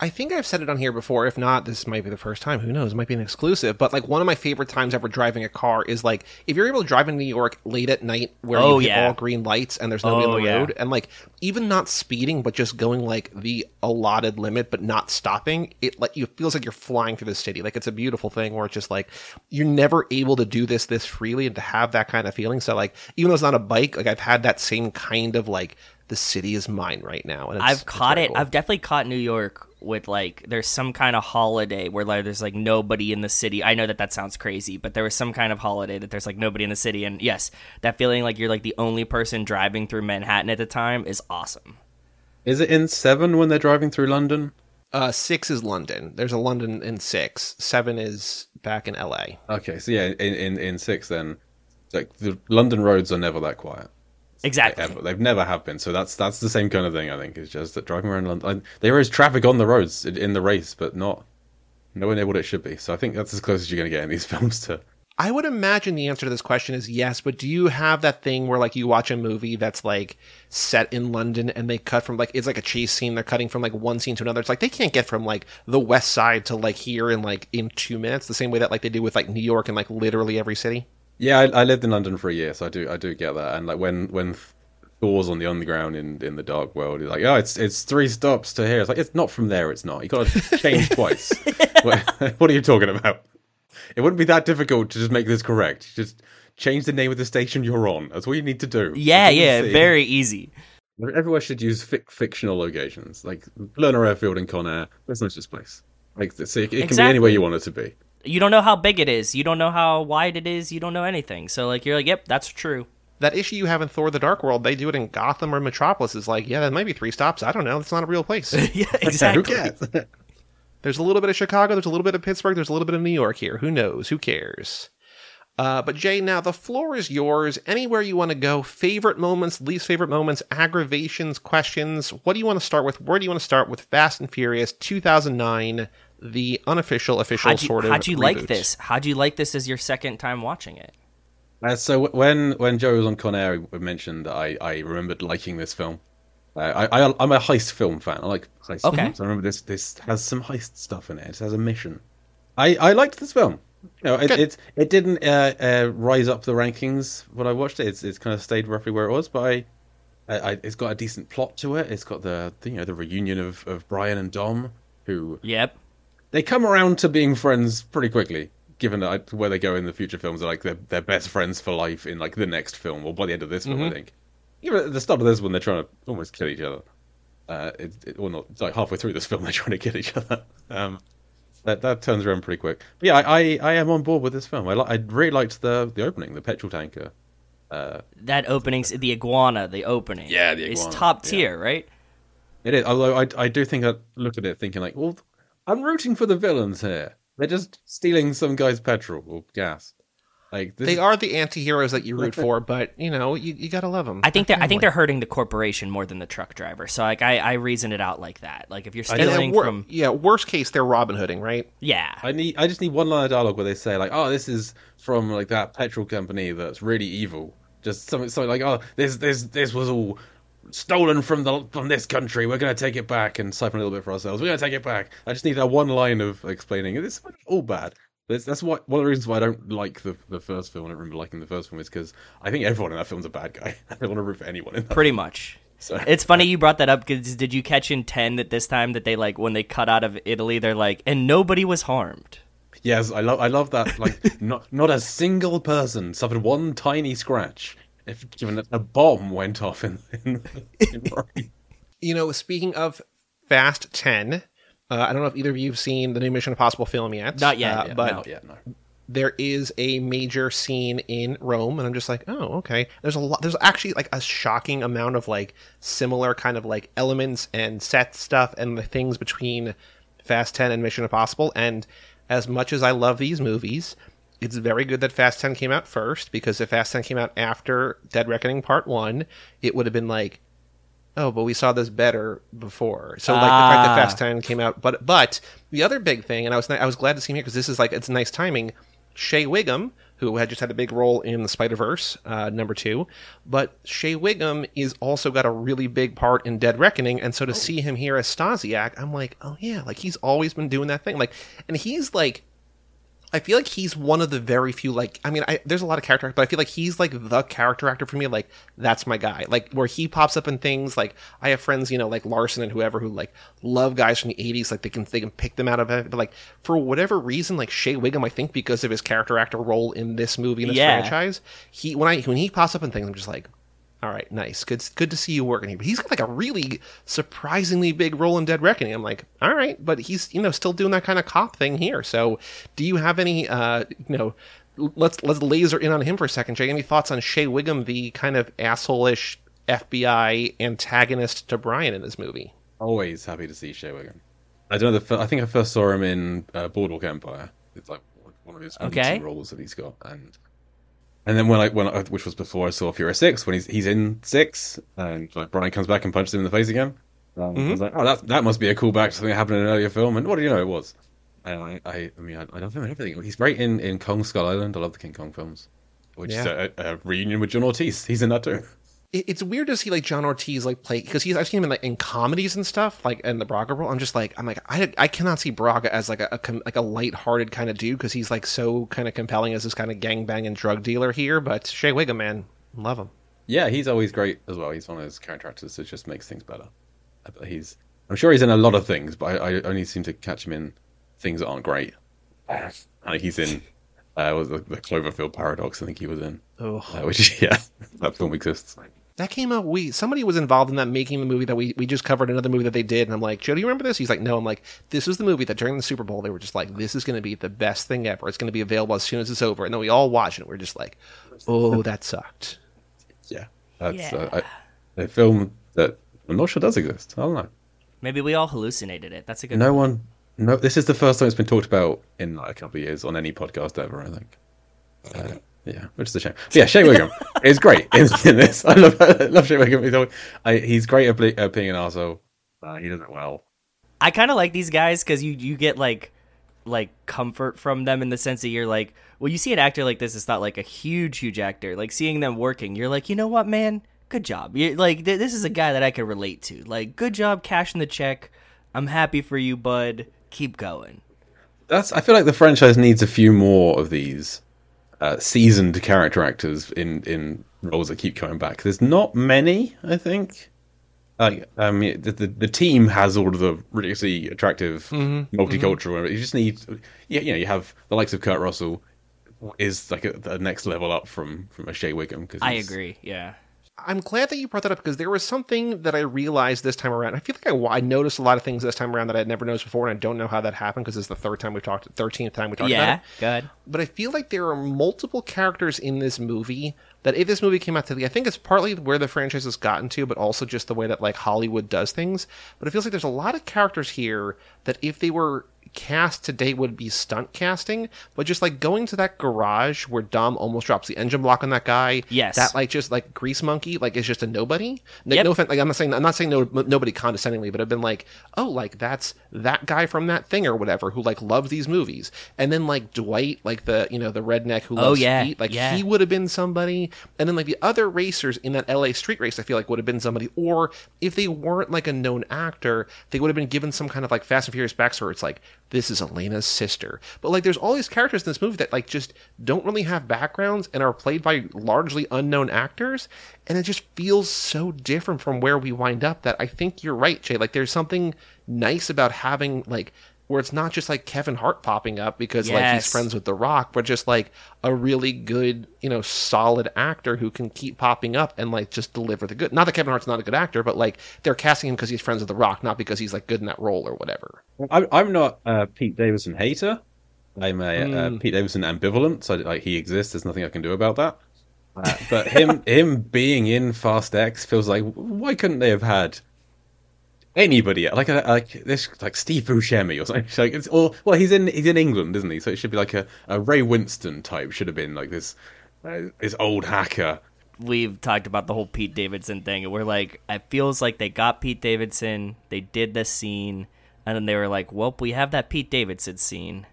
I think I've said it on here before. If not, this might be the first time. Who knows? It might be an exclusive. But like one of my favorite times ever driving a car is like if you're able to drive in New York late at night where Oh, you hit yeah. all green lights and there's nobody Oh, on the yeah. road and like even not speeding but just going like the allotted limit but not stopping, it like you it feels like you're flying through the city. Like it's a beautiful thing where it's just like you're never able to do this this freely and to have that kind of feeling. So like even though it's not a bike, like I've had that same kind of like the city is mine right now. And it's, I've caught very it. cool. I've definitely caught New York with like there's some kind of holiday where like there's like nobody in the city. I know that that sounds crazy, but there was some kind of holiday that there's like nobody in the city and yes, that feeling like you're like the only person driving through Manhattan at the time is awesome. Is it in seven when they're driving through London? Uh, six is London. There's a London in six. Seven is back in LA. Okay, so yeah, in in, in six then, like the London roads are never that quiet. Exactly. ever. They've never have been. So that's that's the same kind of thing. I think it's just that driving around London, like, there is traffic on the roads in, in the race, but not nowhere near what it should be. So I think that's as close as you're going to get in these films to. I would imagine the answer to this question is yes, but do you have that thing where like you watch a movie that's like set in London and they cut from like it's like a chase scene, they're cutting from like one scene to another. It's like they can't get from like the west side to like here in like in two minutes, the same way that like they do with like New York and like literally every city. Yeah, I, I lived in London for a year, so I do I do get that. And like when when Thor's on the underground in, in the dark world, he's like, oh, it's it's three stops to here. It's like it's not from there. It's not. You got to change twice. what, what are you talking about? It wouldn't be that difficult to just make this correct. Just change the name of the station you're on. That's all you need to do. Yeah, That's all you yeah, see. very easy. Everywhere should use fic- fictional locations, like Lerner Airfield in Con Air. That's not just place. Like, so it, it can be anywhere you want it to be. You don't know how big it is. You don't know how wide it is. You don't know anything. So like you're like, yep, that's true. That issue you have in Thor: The Dark World, they do it in Gotham or Metropolis. Is like, yeah, that might be three stops. I don't know. It's not a real place. yeah, Who exactly. cares? There's a little bit of Chicago, there's a little bit of Pittsburgh, there's a little bit of New York here. Who knows? Who cares? Uh, but Jay, now the floor is yours. Anywhere you want to go. Favorite moments, least favorite moments, aggravations, questions. What do you want to start with? Where do you want to start with? Fast and Furious 2009, the unofficial, official How'd you, sort of. how'd you like this? How'd you like this as your second time watching it? Uh, so w- when when Joe was on Con Air, we mentioned that I, I remembered liking this film. Uh, I, I I'm a heist film fan. I like heist Okay. films. I remember this this has some heist stuff in it. It has a mission. I, I liked this film. You know, it it, it didn't uh, uh, rise up the rankings when I watched it. It's it's kind of stayed roughly where it was, but I, I, I it's got a decent plot to it. It's got the, the you know the reunion of, of Brian and Dom, who Yep. They come around to being friends pretty quickly. Given that I- where they go in the future films, are like they're, they're best friends for life in like the next film or by the end of this film, I think. Even at the start of this one, they're trying to almost kill each other. Uh, it, it, or not, it's like halfway through this film, they're trying to kill each other. Um, that that turns around pretty quick. But yeah, I, I, I am on board with this film. I li- I really liked the the opening, the petrol tanker. Uh, That opening's the iguana, the opening. Yeah, the iguana. It's iguana, top yeah. tier, right? It is, although I, I do think I look at it thinking like, well, I'm rooting for the villains here. They're just stealing some guy's petrol or gas. Like this They is- are the anti-heroes that you root for, but you know you, you gotta love them. I think they're I think they're hurting the corporation more than the truck driver. So like I, I reason it out like that. Like if you're stealing from yeah. Worst case, they're Robin Hooding, right? yeah. I need I just need one line of dialogue where they say like, oh, this is from like that petrol company that's really evil. Just something something like, oh, this this this was all stolen from the from this country. We're gonna take it back and siphon a little bit for ourselves. We're gonna take it back. I just need that one line of explaining It's all bad. That's, that's why one of the reasons why I don't like the the first film. I don't remember liking the first film is because I think everyone in that film's a bad guy. I don't want to root for anyone in that. Pretty much. So- It's funny you brought that up because did you catch in 10 that this time that they like when they cut out of Italy they're like and nobody was harmed. Yes, I love I love that. Like not not a single person suffered one tiny scratch. If given that a bomb went off in, in, in You know, speaking of Fast Ten, uh, I don't know if either of you have seen the new Mission Impossible film yet. Not yet, uh, yeah, but no, yeah, no. there is a major scene in Rome, and I'm just like, oh, okay. There's a lot. There's actually like a shocking amount of like similar kind of like elements and set stuff and the things between Fast Ten and Mission Impossible. And as much as I love these movies, it's very good that Fast Ten came out first because if Fast Ten came out after Dead Reckoning Part One, it would have been like, oh, but we saw this better before. So like the fact that Ah. Fast Ten came out, but but the other big thing, and I was I was glad to see him here because this is like it's nice timing. Shea Whigham, who had just had a big role in the Spider Verse uh, number two, but Shea Whigham is also got a really big part in Dead Reckoning, and so to see him here as Stasiak, I'm like, oh yeah, like he's always been doing that thing, like, and he's like. I feel like he's one of the very few like I mean I, there's a lot of character actors, but I feel like he's like the character actor for me like that's my guy like where he pops up in things like I have friends you know like Larson and whoever who like love guys from the 80s like they can they can pick them out of it but like for whatever reason like Shea Whigham I think because of his character actor role in this movie in this Yeah. franchise he when I when he pops up in things I'm just like all right, nice. Good good to see you working here. But he's got like a really surprisingly big role in Dead Reckoning. I'm like, all right, but he's, you know, still doing that kind of cop thing here. So, do you have any uh, you know, let's let's laser in on him for a second, Jay. Any thoughts on Shea Whigham, the kind of asshole-ish FBI antagonist to Brian in this movie? Always happy to see Shea Whigham. I don't know. The fir- I think I first saw him in uh, Boardwalk Empire. It's like one of his Okay. roles that he's got, and and then when I when I, which was before I saw Fury Six, when he's he's in Six, and like Brian comes back and punches him in the face again. Um, I was like, oh, that that must be a callback to something that happened in an earlier film, and what do you know, it was. I, I, I mean, I, I love him in everything. He's great in, in Kong Skull Island. I love the King Kong films, which is a, a reunion with John Ortiz. He's in that too. It- It's weird to see like John Ortiz like play because he's I've seen him in like in comedies and stuff like in the Braga role. I'm just like I'm like I, I cannot see Braga as like a, a com- like a lighthearted kind of dude because he's like so kind of compelling as this kind of and drug dealer here. But Shea Whigham, man, love him. Yeah, he's always great as well. He's one of those character actors that just makes things better. He's, I'm sure he's in a lot of things, but I, I only seem to catch him in things that aren't great. I think he's in uh, was the, the Cloverfield Paradox. I think he was in, Oh, uh, which yeah, that film exists. That came out. We somebody was involved in that making the movie that we we just covered another movie that they did, and I'm like, Joe, do you remember this? He's like, No. I'm like, this was the movie that during the Super Bowl they were just like, this is going to be the best thing ever. It's going to be available as soon as it's over, and then we all watched it. and We're just like, oh, that sucked. Yeah, that's Yeah. Uh, I, a film that I'm not sure does exist. I don't know. Maybe we all hallucinated it. That's a good. No one. No, this is the first time it's been talked about in like a couple of years on any podcast ever. I think. Uh, yeah, which is a shame. But yeah, Shea Whigham is great in, in this. I love, I love Shea Whigham. He's, always, I, he's great at, at being an arsehole. Uh, he does it well. I kind of like these guys because you you get like like comfort from them in the sense that you're like, well, you see an actor like this, it's not like a huge huge actor. Like seeing them working, you're like, you know what, man, good job. You're like, th- this is a guy that I can relate to. Like, good job cashing the check. I'm happy for you, bud. Keep going. That's. I feel like the franchise needs a few more of these uh, seasoned character actors in in roles that keep coming back. There's not many. I think. Like, I mean, the, the the team has all of the ridiculously attractive, multicultural. You just need, yeah, you know, you have the likes of Kurt Russell, is like a, the next level up from from a Shea Whigham. Cause I agree. Yeah. I'm glad that you brought that up because there was something that I realized this time around. I feel like I, I noticed a lot of things this time around that I'd never noticed before, and I don't know how that happened because it's the third time we've talked, thirteenth time we talked about it. Yeah. Good. But I feel like there are multiple characters in this movie that if this movie came out today, I think it's partly where the franchise has gotten to, but also just the way that like Hollywood does things. But it feels like there's a lot of characters here that if they were cast today would be stunt casting, but just like going to that garage where Dom almost drops the engine block on that guy. Yes. That like just like grease monkey, like is just a nobody. Like, Yep. No offense, like I'm not saying I'm not saying no nobody condescendingly, but I've been like, oh, like that's that guy from that thing or whatever who like loves these movies. And then like Dwight, like the you know the redneck who Oh, loves yeah, Heat, like yeah. he would have been somebody. And then like the other racers in that LA street race, I feel like would have been somebody. Or if they weren't like a known actor, they would have been given some kind of like Fast and Furious backstory. where It's like this is Elena's sister, but like there's all these characters in this movie that like just don't really have backgrounds and are played by largely unknown actors, and it just feels so different from where we wind up. That I think you're right, Jay. Like there's something nice about having like where it's not just like Kevin Hart popping up because like he's friends with The Rock, but just like a really good, you know, solid actor who can keep popping up and like just deliver the good. Not that Kevin Hart's not a good actor, but like they're casting him because he's friends with The Rock, not because he's like good in that role or whatever. I'm, I'm not a Pete Davidson hater. I'm a uh, Pete Davidson ambivalent. So like he exists. There's nothing I can do about that. Uh, but him him being in Fast X feels like why couldn't they have had anybody like like this like Steve Buscemi or something like it's or well he's in he's in England isn't he so it should be like a, a Ray Winstone type should have been like this uh, this old hacker we've talked about the whole Pete Davidson thing, and we're like, it feels like they got Pete Davidson, they did the scene, and then they were like, well, we have that Pete Davidson scene.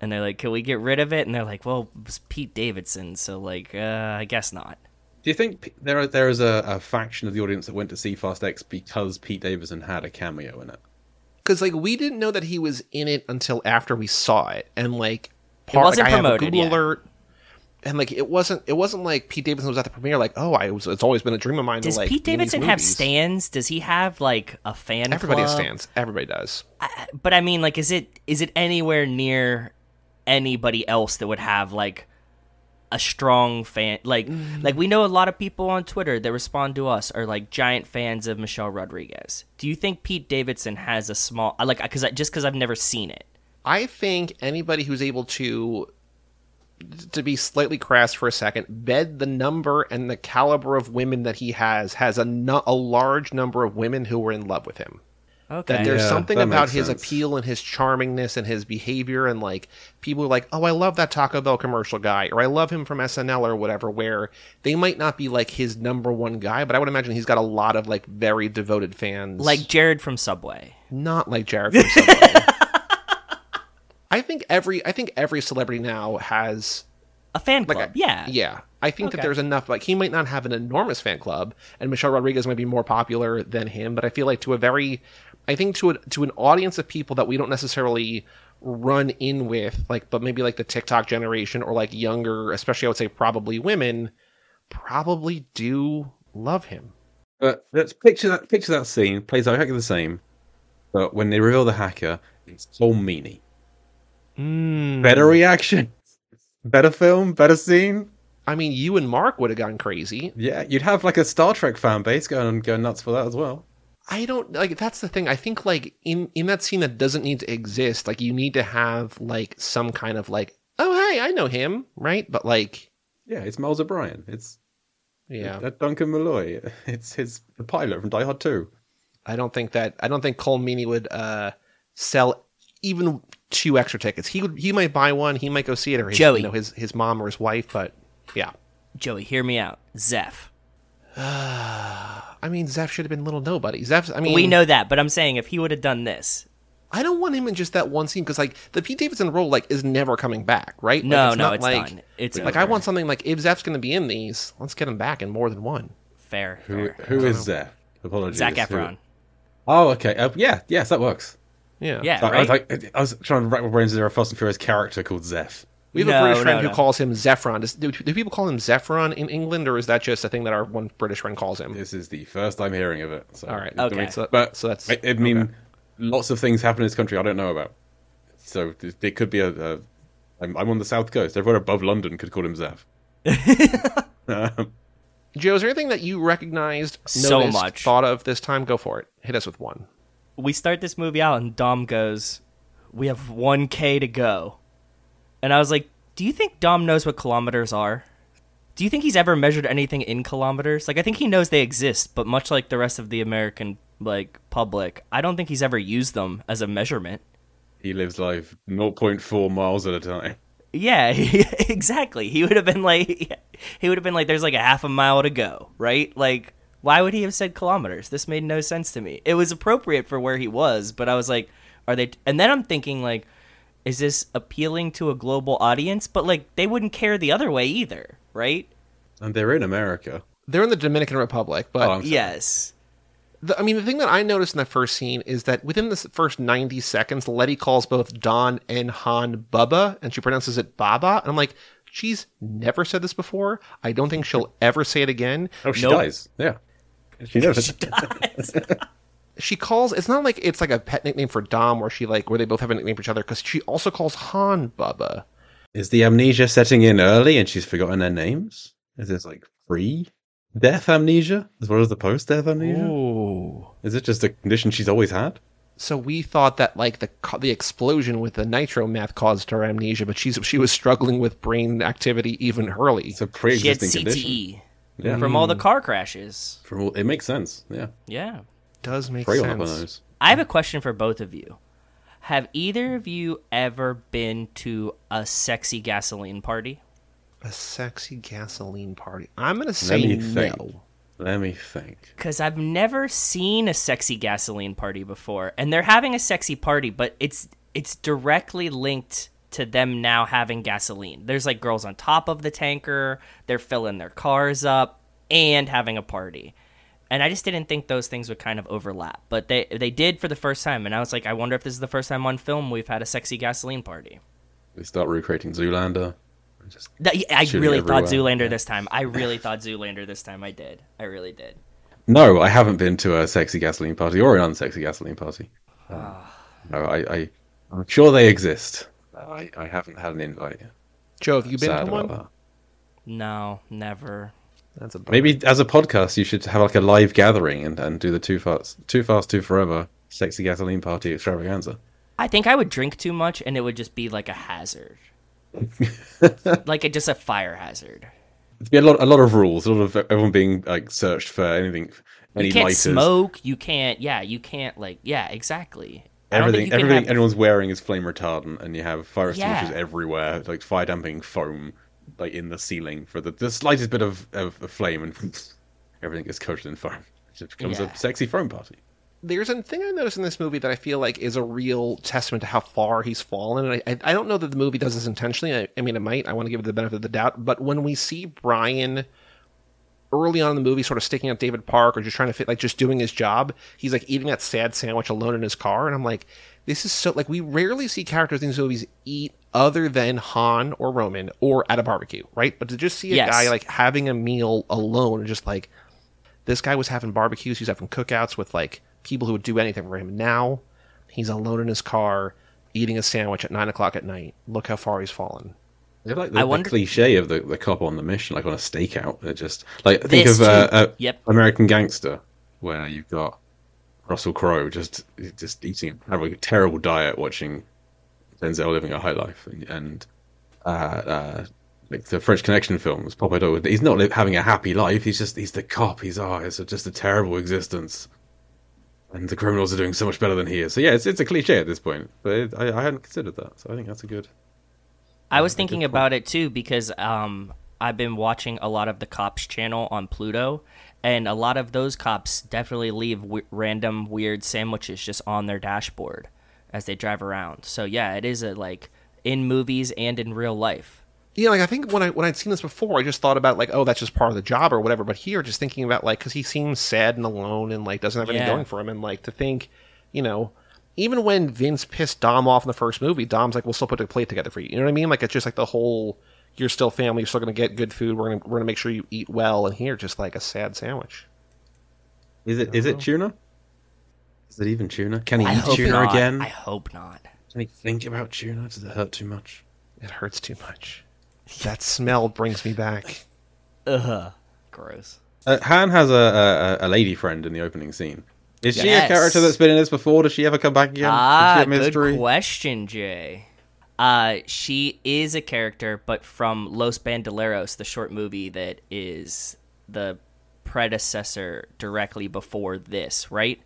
And they're like, can we get rid of it? And they're like, well, it's Pete Davidson, so like, uh, I guess not. Do you think there are, there is a, a faction of the audience that went to see Fast X because Pete Davidson had a cameo in it? Because like we didn't know that he was in it until after we saw it, and like part wasn't like, I have a promoted, Google yeah. alert. And like it wasn't, it wasn't like Pete Davidson was at the premiere. Like, oh, I was. It's always been a dream of mine Does to like. Pete be Davidson have stands? Does he have like a fan Everybody has club? stands. Everybody does. But I mean, like, is it is it anywhere near anybody else that would have like a strong fan? Like, mm. like we know a lot of people on Twitter that respond to us are like giant fans of Michelle Rodriguez. Do you think Pete Davidson has a small like because just because I've never seen it? I think anybody who's able to to be slightly crass for a second, bed the number and the caliber of women that he has has a, a large number of women who were in love with him. Okay, That there's Yeah, something that about his sense. appeal and his charmingness and his behavior and like people are like, "Oh, I love that Taco Bell commercial guy," or "I love him from SNL" or whatever. Where they might not be like his number one guy, but I would imagine he's got a lot of like very devoted fans, like Jared from Subway. not like Jared. From Subway. I think every I think every celebrity now has A fan like club, a- yeah. yeah. I think that there's enough. Like he might not have an enormous fan club, and Michelle Rodriguez might be more popular than him. But I feel like to a very, I think to a, to an audience of people that we don't necessarily run in with, like, but maybe like the TikTok generation or like younger, especially I would say probably women, probably do love him. But let's picture that picture that scene plays out exactly the same. But when they reveal the hacker, it's Colm Meaney. Mm. Better reaction, better film, better scene. I mean, you and Mark would have gone crazy. Yeah, you'd have like a Star Trek fan base going going nuts for that as well. I don't like that's the thing. I think like in in that scene that doesn't need to exist, like you need to have like some kind of like, oh hey, I know him, right? But like Yeah, it's Miles O'Brien. It's yeah, uh, Duncan Malloy. It's his the pilot from Die Hard Two. I don't think that I don't think Colm Meaney would uh sell even two extra tickets. He would he might buy one, he might go see it or his, Joey. you know his his mom or his wife, but yeah. Joey, hear me out. Zeph. I mean, Zeph should have been little nobody. Zeph, I mean, we know that, but I'm saying if he would have done this. I don't want him in just that one scene because like the Pete Davidson role like is never coming back, right? Like, No, it's no, not it's like, done. It's like over. I want something like if Zeph's going to be in these, let's get him back in more than one. fair. Who fair. who is Zeph? Apologies. Zac Who- Efron. Oh, okay. Uh, yeah, yes, that works. Yeah, Yeah, I, I was like, I was trying to rack my brains. Is there a Fast and Furious character called Zeph? We have No, a British friend no. who calls him Zephron. Does, do, do people call him Zephron in England, or is that just a thing that our one British friend calls him? This is the first I'm hearing of it. So, All right. I Okay. mean, So- but so that's- I, I mean, okay. lots of things happen in this country I don't know about. So it it could be a. a I'm, I'm on the south coast. Everyone above London could call him Zeph. Um, Joe, is there anything that you recognized, So noticed, much. thought of this time? Go for it. Hit us with one. we start this movie out and Dom goes, "We have 1k to go." And I was like, "Do you think Dom knows what kilometers are? Do you think he's ever measured anything in kilometers? Like I think he knows they exist, but much like the rest of the American like public, I don't think he's ever used them as a measurement." he lives life 0.4 miles at a time. Yeah, exactly. He would have been like he would have been like there's like a half a mile to go, right? Like why would he have said kilometers? This made no sense to me. It was appropriate for where he was, but I was like are they and then I'm thinking like is this appealing to a global audience? But like they wouldn't care the other way either, right? And they're in America. They're in the Dominican Republic, but Oh, Yes. the, I mean, the thing that I noticed in the first scene is that within the first 90 seconds, Letty calls both Dom and Han Bubba, and she pronounces it Baba. And I'm like, she's never said this before. I don't think she'll ever say it again. Oh, she Nope. dies. Yeah. She does. She calls, it's not like it's like a pet nickname for Dom where she like, where they both have a nickname for each other, because she also calls Han Bubba. Is the amnesia setting in early and she's forgotten their names? Is this like pre death amnesia as well as the post death amnesia? Ooh. Is it just a condition she's always had? So we thought that like the the explosion with the nitro meth caused her amnesia, but she's she was struggling with brain activity even early. It's a She had pre-existing condition. Yeah. from all the mm. car crashes. From all, it makes sense. Yeah. Yeah. Does make Trail up on sense. those. I have a question for both of you. Have either of you ever been to a sexy gasoline party? A sexy gasoline party. I'm gonna Let say me no. think. Let me think. Because I've never seen a sexy gasoline party before, and they're having a sexy party, but it's it's directly linked to them now having gasoline. There's like girls on top of the tanker, they're filling their cars up, and having a party. And I just didn't think those things would kind of overlap, but they they did for the first time, and I was like, I wonder if this is the first time on film we've had a sexy gasoline party. They start recreating Zoolander. Just That, I Shooting really thought everywhere. Zoolander this time. I really thought Zoolander this time. I did. I really did. no, I haven't been to a sexy gasoline party or an unsexy gasoline party. Um, no, I, I, I'm sure they exist. I, I haven't had an invite. Joe, have you been Sad to one? that. No, never. That's a bummer. Maybe as a podcast, you should have like a live gathering and, and do the too fast, too fast, too forever sexy gasoline party extravaganza. I think I would drink too much, and it would just be like a hazard, like a, just a fire hazard. It'd be a lot, a lot of rules, a lot of everyone being like searched for anything, any You can't lighters. smoke. You can't. Yeah, you can't. Like, yeah, exactly. I don't think Everything, you everything have the- anyone's wearing is flame retardant, and you have fire extinguishers Yeah. everywhere, like fire damping foam, like in the ceiling for the, the slightest bit of, of, of flame, and everything gets coated in foam. It just becomes Yeah. a sexy foam party. there's a thing I noticed in this movie that I feel like is a real testament to how far he's fallen. And I, I don't know that the movie does this intentionally. I, I mean, it might. I want to give it the benefit of the doubt. But when we see Brian early on in the movie, sort of sticking up David Park or just trying to fit, like just doing his job, he's like eating that sad sandwich alone in his car. And I'm like, this is so, like, we rarely see characters in these movies eat other than Han or Roman or at a barbecue, right? But to just see a Yes. guy like having a meal alone and just like, this guy was having barbecues, he's having cookouts with like people who would do anything for him. Now he's alone in his car eating a sandwich at nine o'clock at night. Look how far he's fallen. They're like the, I the wonder- cliche of the, the cop on the mission, like on a stakeout. They're just like think This of uh, uh, Yep. American Gangster, where you've got Russell Crowe just just eating having a terrible diet, watching Denzel living a high life, and, and uh, uh, like the French Connection films. Popeye Doyle, he's not having a happy life. He's just he's the cop. He's oh, it's just a terrible existence. And the criminals are doing so much better than he is. So yeah, it's it's a cliche at this point, but it, I, I hadn't considered that. So I think that's a good. I was thinking about it too because um, I've been watching a lot of the cops channel on Pluto, and a lot of those cops definitely leave w- random weird sandwiches just on their dashboard as they drive around. So yeah, it is a like in movies and in real life. Yeah, like I think when I when I'd seen this before, I just thought about like, oh, that's just part of the job or whatever. But here, just thinking about like, because he seems sad and alone and like doesn't have anything Yeah. going for him, and like to think, you know, even when Vince pissed Dom off in the first movie, Dom's like, we'll still put a plate together for you. You know what I mean? Like it's just like the whole, you're still family, you're still gonna get good food. We're gonna we're gonna make sure you eat well. And here, just like a sad sandwich. Is it is it tuna? Is it even tuna? Can he I eat tuna not. again? I hope not. Can he think about tuna? Does it hurt too much? It hurts too much. That smell brings me back. Ugh, gross. Uh, Han has a, a a lady friend in the opening scene. Is she a character that's been in this before? Does she ever come back again? Ah, is she a good question, Jay. Uh, she is a character, but from Los Bandoleros, the short movie that is the predecessor directly before this, right?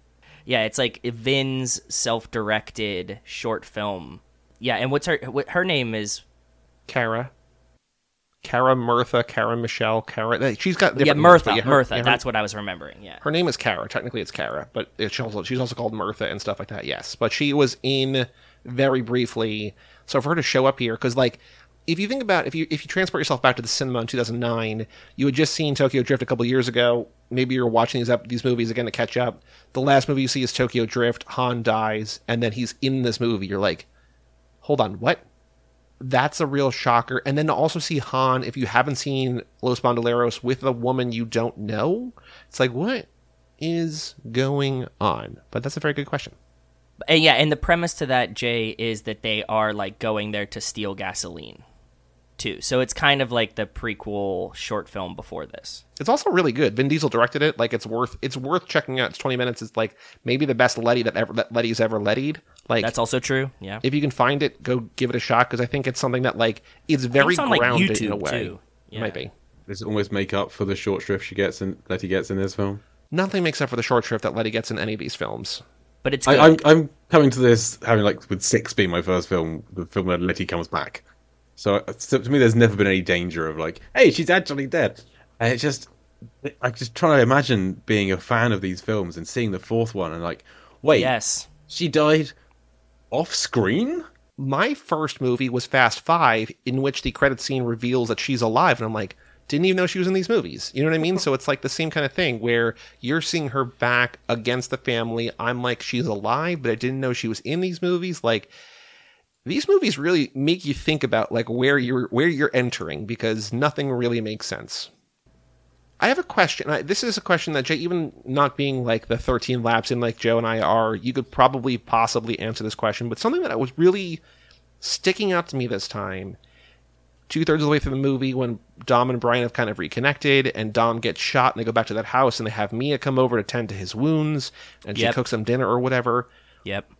Yeah, it's like Vin's self-directed short film. Yeah, and what's her what, her name is? Kara. Kara Mirtha, Kara Michelle, Kara. She's got Yeah, different names, but Mirtha. yeah, her- Mirtha. yeah, her- that's what I was remembering. Yeah. Her name is Kara. Technically, it's Kara, but it's also, she's also called Mirtha and stuff like that. Yes, but she was in very briefly. So for her to show up here, because like, if you think about if you if you transport yourself back to the cinema in 2009, you had just seen Tokyo Drift a couple years ago. Maybe you're watching these up these movies again to catch up. The last movie you see is Tokyo Drift. Han dies, and then he's in this movie. You're like, hold on, what? That's a real shocker. And then to also see Han, if you haven't seen Los Bandoleros with a woman you don't know, it's like, what is going on? But that's a very good question. And yeah, and the premise to that, Jay, is that they are like going there to steal gasoline, too. So it's kind of like the prequel short film before this. It's also really good. Vin Diesel directed it. Like it's worth it's worth checking out. It's 20 minutes. It's like maybe the best Letty that ever that Letty's ever Lettied. Like That's also true. Yeah. if you can find it, go give it a shot because I think it's something that like it's very it's on, like, grounded in a way. too. It Yeah. might be. Does it almost make up for the short shrift she gets in that he gets in this film? Nothing makes up for the short shrift that Letty gets in any of these films. But it's good. I, I'm I'm coming to this having like with six being my first film, the film where Letty comes back. So, so to me, there's never been any danger of like, hey, she's actually dead. And it just, I'm just trying to imagine being a fan of these films and seeing the fourth one and like, wait, yes. she died off screen. my first movie was Fast Five, in which the credit scene reveals that she's alive, and I'm like, didn't even know she was in these movies. You know what I mean? So it's like the same kind of thing where you're seeing her back against the family. I'm like, she's alive, but I didn't know she was in these movies. Like, these movies really make you think about like where you're where you're entering because nothing really makes sense. I have a question. I, this is a question that Jay, even not being like the 13 laps in like Joe and I are, you could probably possibly answer this question, but something that was really sticking out to me this time. Two thirds of the way through the movie, when Dom and Brian have kind of reconnected, and Dom gets shot, and they go back to that house, and they have Mia come over to tend to his wounds, and she cooks them dinner or whatever. Yep.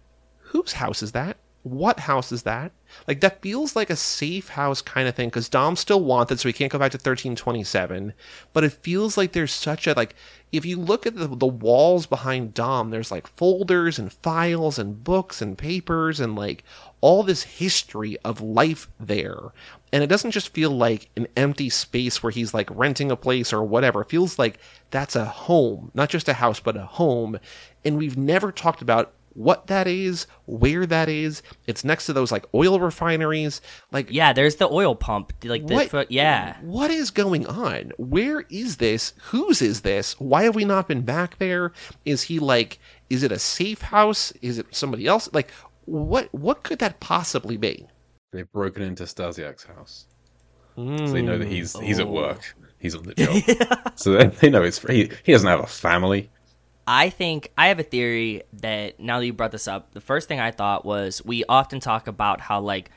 Whose house is that? What house is that? Like that feels like a safe house kind of thing because Dom still wanted, so he can't go back to 1327. But it feels like there's such a like if you look at the, the walls behind Dom, there's like folders and files and books and papers and like all this history of life there. And it doesn't just feel like an empty space where he's like renting a place or whatever. It feels like that's a home, not just a house, but a home. And we've never talked about what that is, where that is. It's next to those like oil refineries. Like Yeah, there's the oil pump. Like the What? fo- yeah. what is going on? Where is this? Whose is this? Why have we not been back there? Is he like is it a safe house? Is it somebody else? Like what what could that possibly be? They've broken into Stasiak's house, so they know that he's he's Oh. at mm. work. He's on the job, yeah. so they, they know it's he, he doesn't have a family. I think I have a theory that now that you brought this up, the first thing I thought was we often talk about how like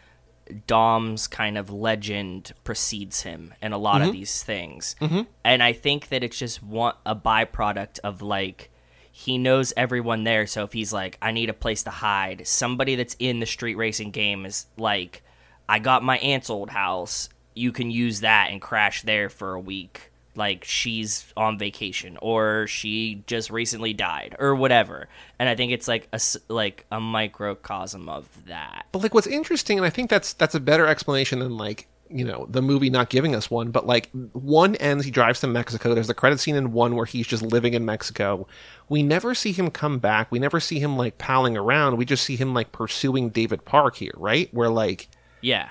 Dom's kind of legend precedes him in a lot of mm-hmm. these things. Mm-hmm. And I think that it's just one a byproduct of like he knows everyone there, so if he's like, I need a place to hide, somebody that's in the street racing game is like, I got my aunt's old house. You can use that and crash there for a week. Like she's on vacation or she just recently died or whatever. And I think it's like a like a microcosm of that. But like what's interesting, and I think that's that's a better explanation than like you know the movie not giving us one. But like one ends, he drives to Mexico. There's the credit scene in one where he's just living in Mexico. We never see him come back. We never see him like palling around. We just see him like pursuing David Park here, right? Where like Yeah.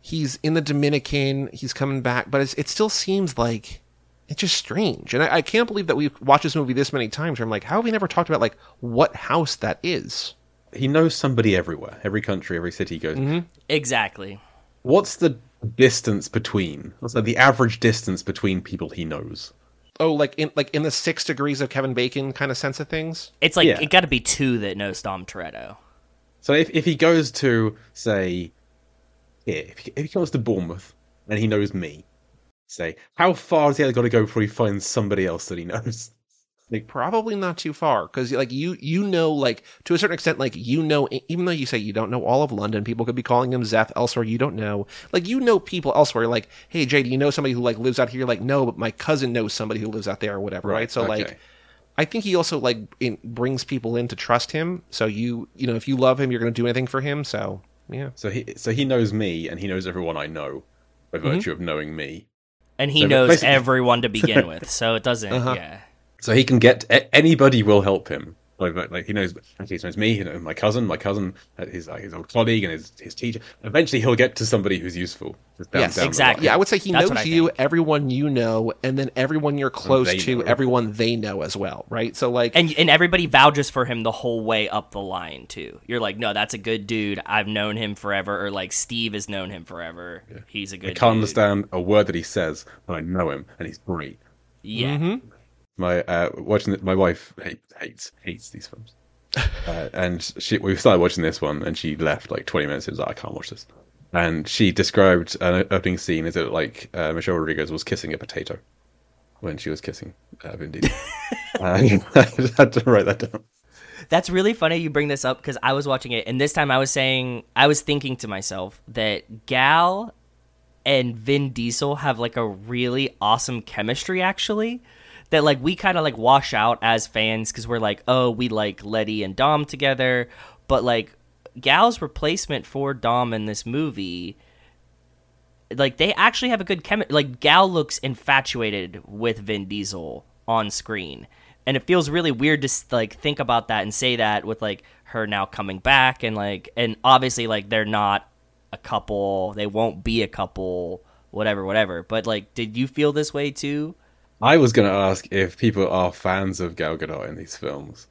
he's in the Dominican, he's coming back, but it's, it still seems like it's just strange. And I, I can't believe that we've watched this movie this many times. Where I'm like, how have we never talked about like what house that is? He knows somebody everywhere, every country, every city he goes. Mm-hmm. Exactly. What's the distance between? What's like the average distance between people he knows? Oh, like in like in the six degrees of Kevin Bacon kind of sense of things. It's like Yeah. it got to be two that knows Dom Toretto. So if, if he goes to say, here, if he, if he comes to Bournemouth and he knows me, say how far has he got to go before he finds somebody else that he knows? Like, Probably not too far because like you you know like to a certain extent like you know even though you say you don't know all of London, people could be calling him Zeth elsewhere. You don't know like you know people elsewhere. Like hey Jay, do you know somebody who like lives out here? Like no, but my cousin knows somebody who lives out there or whatever. Right. Right, So okay. like. I think he also like in, brings people in to trust him. So you you know if you love him, you're going to do anything for him. So yeah, so he so he knows me and he knows everyone I know by Mm-hmm. virtue of knowing me. And he So knows everyone to begin with, so it doesn't. Uh-huh. Yeah. So he can get anybody will help him. Like, like, like he knows, he knows me, he knows my cousin, my cousin, uh, his like, his old colleague, and his his teacher. Eventually, he'll get to somebody who's useful. Just down, Yes, down exactly. yeah. I would say he That's knows you, think. everyone you know, and then everyone you're close to, know. everyone they know as well. Right. So like And and everybody vouches for him the whole way up the line too. You're like, no, that's a good dude. I've known him forever, or like Steve has known him forever. He's a good. I can't dude. understand a word that he says, but I know him, and he's great. Yeah. Mm-hmm. My uh, watching it, my wife hate, hates hates these films, uh, and she we started watching this one, and she left like twenty minutes. It was like I can't watch this, and she described an opening scene as it like uh, Michelle Rodriguez was kissing a potato when she was kissing uh, Vin Diesel. I just had to write that down. That's really funny you bring this up because I was watching it, and this time I was saying, I was thinking to myself that Gal and Vin Diesel have like a really awesome chemistry, actually. That like we kind of like wash out as fans because we're like, oh, we like Letty and Dom together, but like Gal's replacement for Dom in this movie like they actually have a good chemistry. Like Gal looks infatuated with Vin Diesel on screen, and it feels really weird to like think about that and say that with like her now coming back and like and obviously like they're not a couple. They won't be a couple. Whatever, whatever. But like, did you feel this way too? I was going to ask if people are fans of Gal Gadot in these films.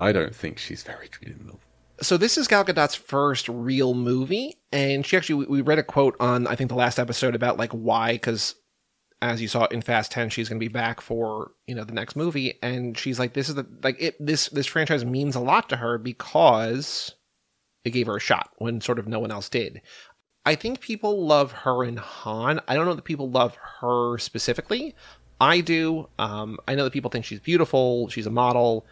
I don't think she's very good in them. so this is Gal Gadot's first real movie, and she actually we- read a quote on I think the last episode about like why because as you saw in Fast Ten, she's going to be back for you know the next movie, and she's like this is the like it this this franchise means a lot to her because it gave her a shot when sort of no one else did. I think people love her and Han. I don't know that people love her specifically. I do. Um, I know that people think she's beautiful. She's a model.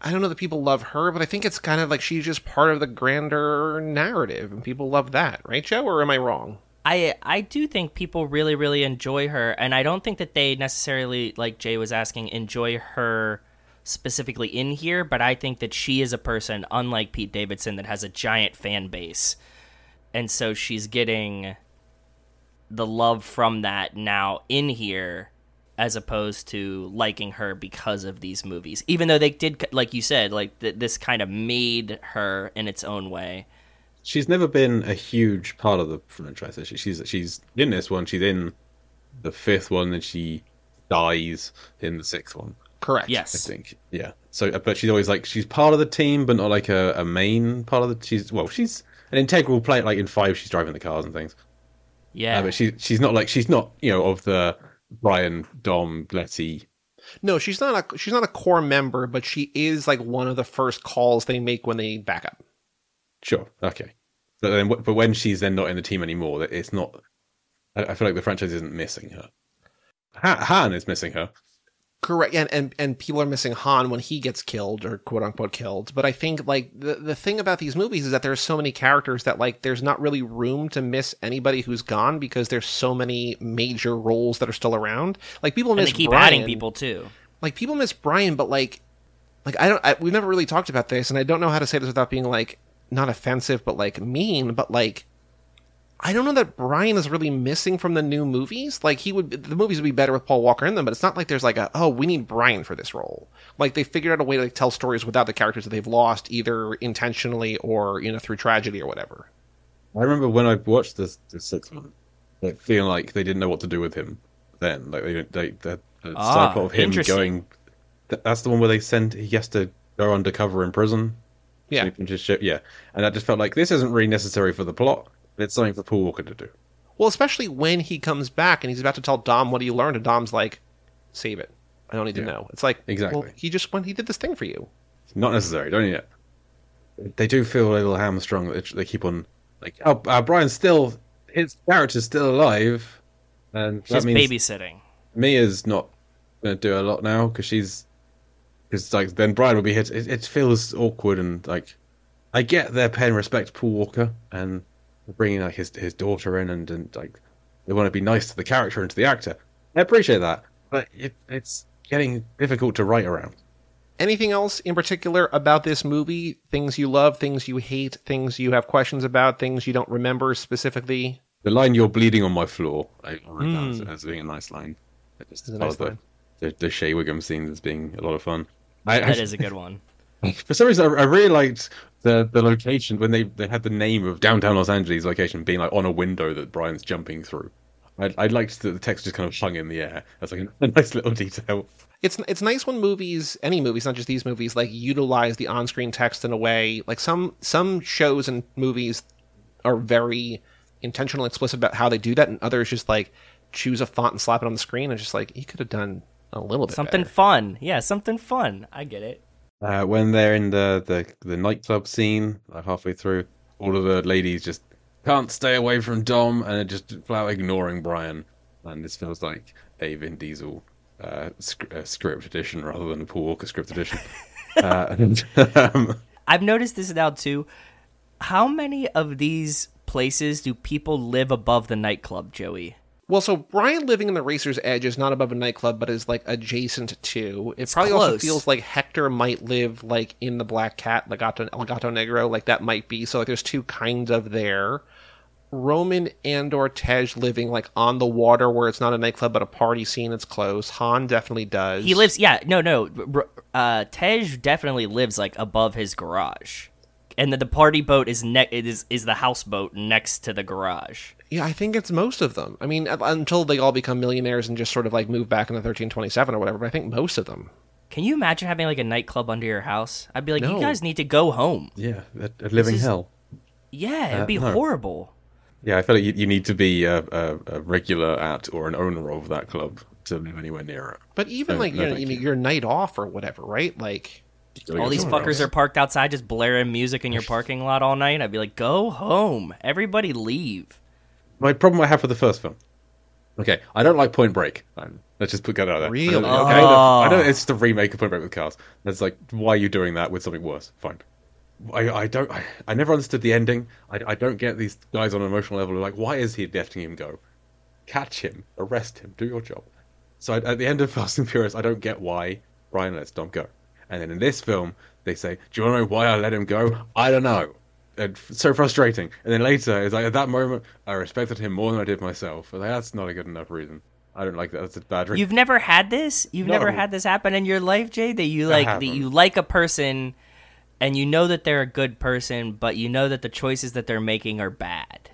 I don't know that people love her, but I think it's kind of like she's just part of the grander narrative, and people love that, right, Joe? Or am I wrong? I I do think people really really enjoy her, and I don't think that they necessarily, like Jay was asking, enjoy her specifically in here. But I think that she is a person, unlike Pete Davidson, that has a giant fan base, and so she's getting the love from that now in here as opposed to liking her because of these movies even though they did like you said like th- this kind of made her in its own way she's never been a huge part of the franchise. She, she's she's in this one. She's in the fifth one, and she dies in the sixth one. Correct. Yes, I think. Yeah. So, but she's always like she's part of the team, but not like a, a main part of the. She's well, she's an integral player. Like in five, she's driving the cars and things. yeah Uh, but she she's not like she's not you know of the Brian Dom Letty. No, she's not a she's not a core member, but she is like one of the first calls they make when they back up. Sure. Okay. But then, but when she's then not in the team anymore, that it's not. I, I feel like the franchise isn't missing her. Ha- Han is missing her. Correct, and, and and people are missing Han when he gets killed or quote unquote killed. But I think like the the thing about these movies is that there's so many characters that like there's not really room to miss anybody who's gone because there's so many major roles that are still around. Like people and miss they keep Brian. adding people too Like people miss Brian, but like like I don't I, we've never really talked about this, and I don't know how to say this without being like not offensive, but like mean, but like. I don't know that Brian is really missing from the new movies. Like he would, the movies would be better with Paul Walker in them, but it's not like there's like a oh we need Brian for this role. Like they figured out a way to like, tell stories without the characters that they've lost, either intentionally or you know through tragedy or whatever. I remember when I watched this the sixth one, like feeling like they didn't know what to do with him. Then, like they they the, the Ah, start of him interesting. going. th- That's the one where they send he has to go undercover in prison. Yeah. So he can just show, yeah, and I just felt like this isn't really necessary for the plot. But it's something for Paul Walker to do. Well, especially when he comes back and he's about to tell Dom what he learned, and Dom's like, "Save it. I don't need to know." It's like Exactly. Well, he just went. He did this thing for you. Not necessary, don't you? They do feel a little hamstrung. They, they keep on like, oh, uh, Brian's still his character's still alive, and that means babysitting Mia's not going to do a lot now because she's because like then Brian will be hit. It, it feels awkward and like I get they're paying respect to Paul Walker and they're bringing like his his daughter in and and like they want to be nice to the character and to the actor. I appreciate that, but it, it's getting difficult to write around. Anything else in particular about this movie? Things you love, things you hate, things you have questions about, things you don't remember specifically. The line "You're bleeding on my floor" I wrote down as, Mm. as being a nice line. It just It's a nice the, line. the the Shea Whigham scenes as being a lot of fun. I, that I- is a good one For some reason, I, I really liked the the location when they, they had the name of downtown Los Angeles location being like on a window that Brian's jumping through. I, I liked that the text just kind of hung in the air. That's like a nice little detail. It's it's nice when movies, any movies, not just these movies, like utilize the on-screen text in a way. Like some some shows and movies are very intentional, and explicit about how they do that, and others just like choose a font and slap it on the screen, and just like you could have done a little bit something better. fun yeah something fun i get it Uh, when they're in the, the, the nightclub scene, like halfway through, all of the ladies just can't stay away from Dom and are just flat ignoring Brian. And this feels like a Vin Diesel uh, sc- uh, script edition rather than a Paul Walker script edition. uh, and, um, I've noticed this now too. How many of these places do people live above the nightclub, Joey? Well, so Brian living in the Racer's Edge is not above a nightclub, but is like adjacent to. It probably also feels like Hector might live like in the Black Cat, El Gato, Legato Negro, like that might be. So like, there's two kinds of there. Roman and or Tej living like on the water where it's not a nightclub but a party scene. It's close. Han definitely does. He lives, yeah, no, no. Uh, Tej definitely lives like above his garage, and the, the party boat is ne- it is is the houseboat next to the garage. Yeah, I think it's most of them. I mean, until they all become millionaires and just sort of like move back into 1327 or whatever. But I think most of them. Can you imagine having like a nightclub under your house? I'd be like, No. you guys need to go home. yeah, a, a living is- hell. Yeah, it'd Uh, be no. horrible. Yeah, I feel like you, you need to be a, a, a regular at or an owner of that club to live anywhere near it. But even No, like no, you know, thank you know, you. your night off or whatever, right? Like All these fuckers are parked outside just blaring music in your parking lot all night. I'd be like, go home. Everybody leave. My problem I have with the first film Okay, I don't like Point Break. Let's just put that out there. Really? Oh. I know, Okay. I know, I Oh. know it's the remake of Point Break with cars. It's like, why are you doing that with something worse? Fine. I, I don't. I, I never understood the ending. I, I don't get these guys on an emotional level. Like, why is he letting him go? Catch him, arrest him, do your job. So I, at the end of Fast and Furious, I don't get why Brian lets Dom go. And then in this film, they say, "Do you want to know why I let him go? I don't know." And so frustrating. And then later, it's like at that moment, I respected him more than I did myself. But that's not a good enough reason. I don't like that. That's a bad reason. You've never had this? You've never had this happen in your life, Jay? That you like that you like a person and you know that they're a good person, but you know that the choices that they're making are bad.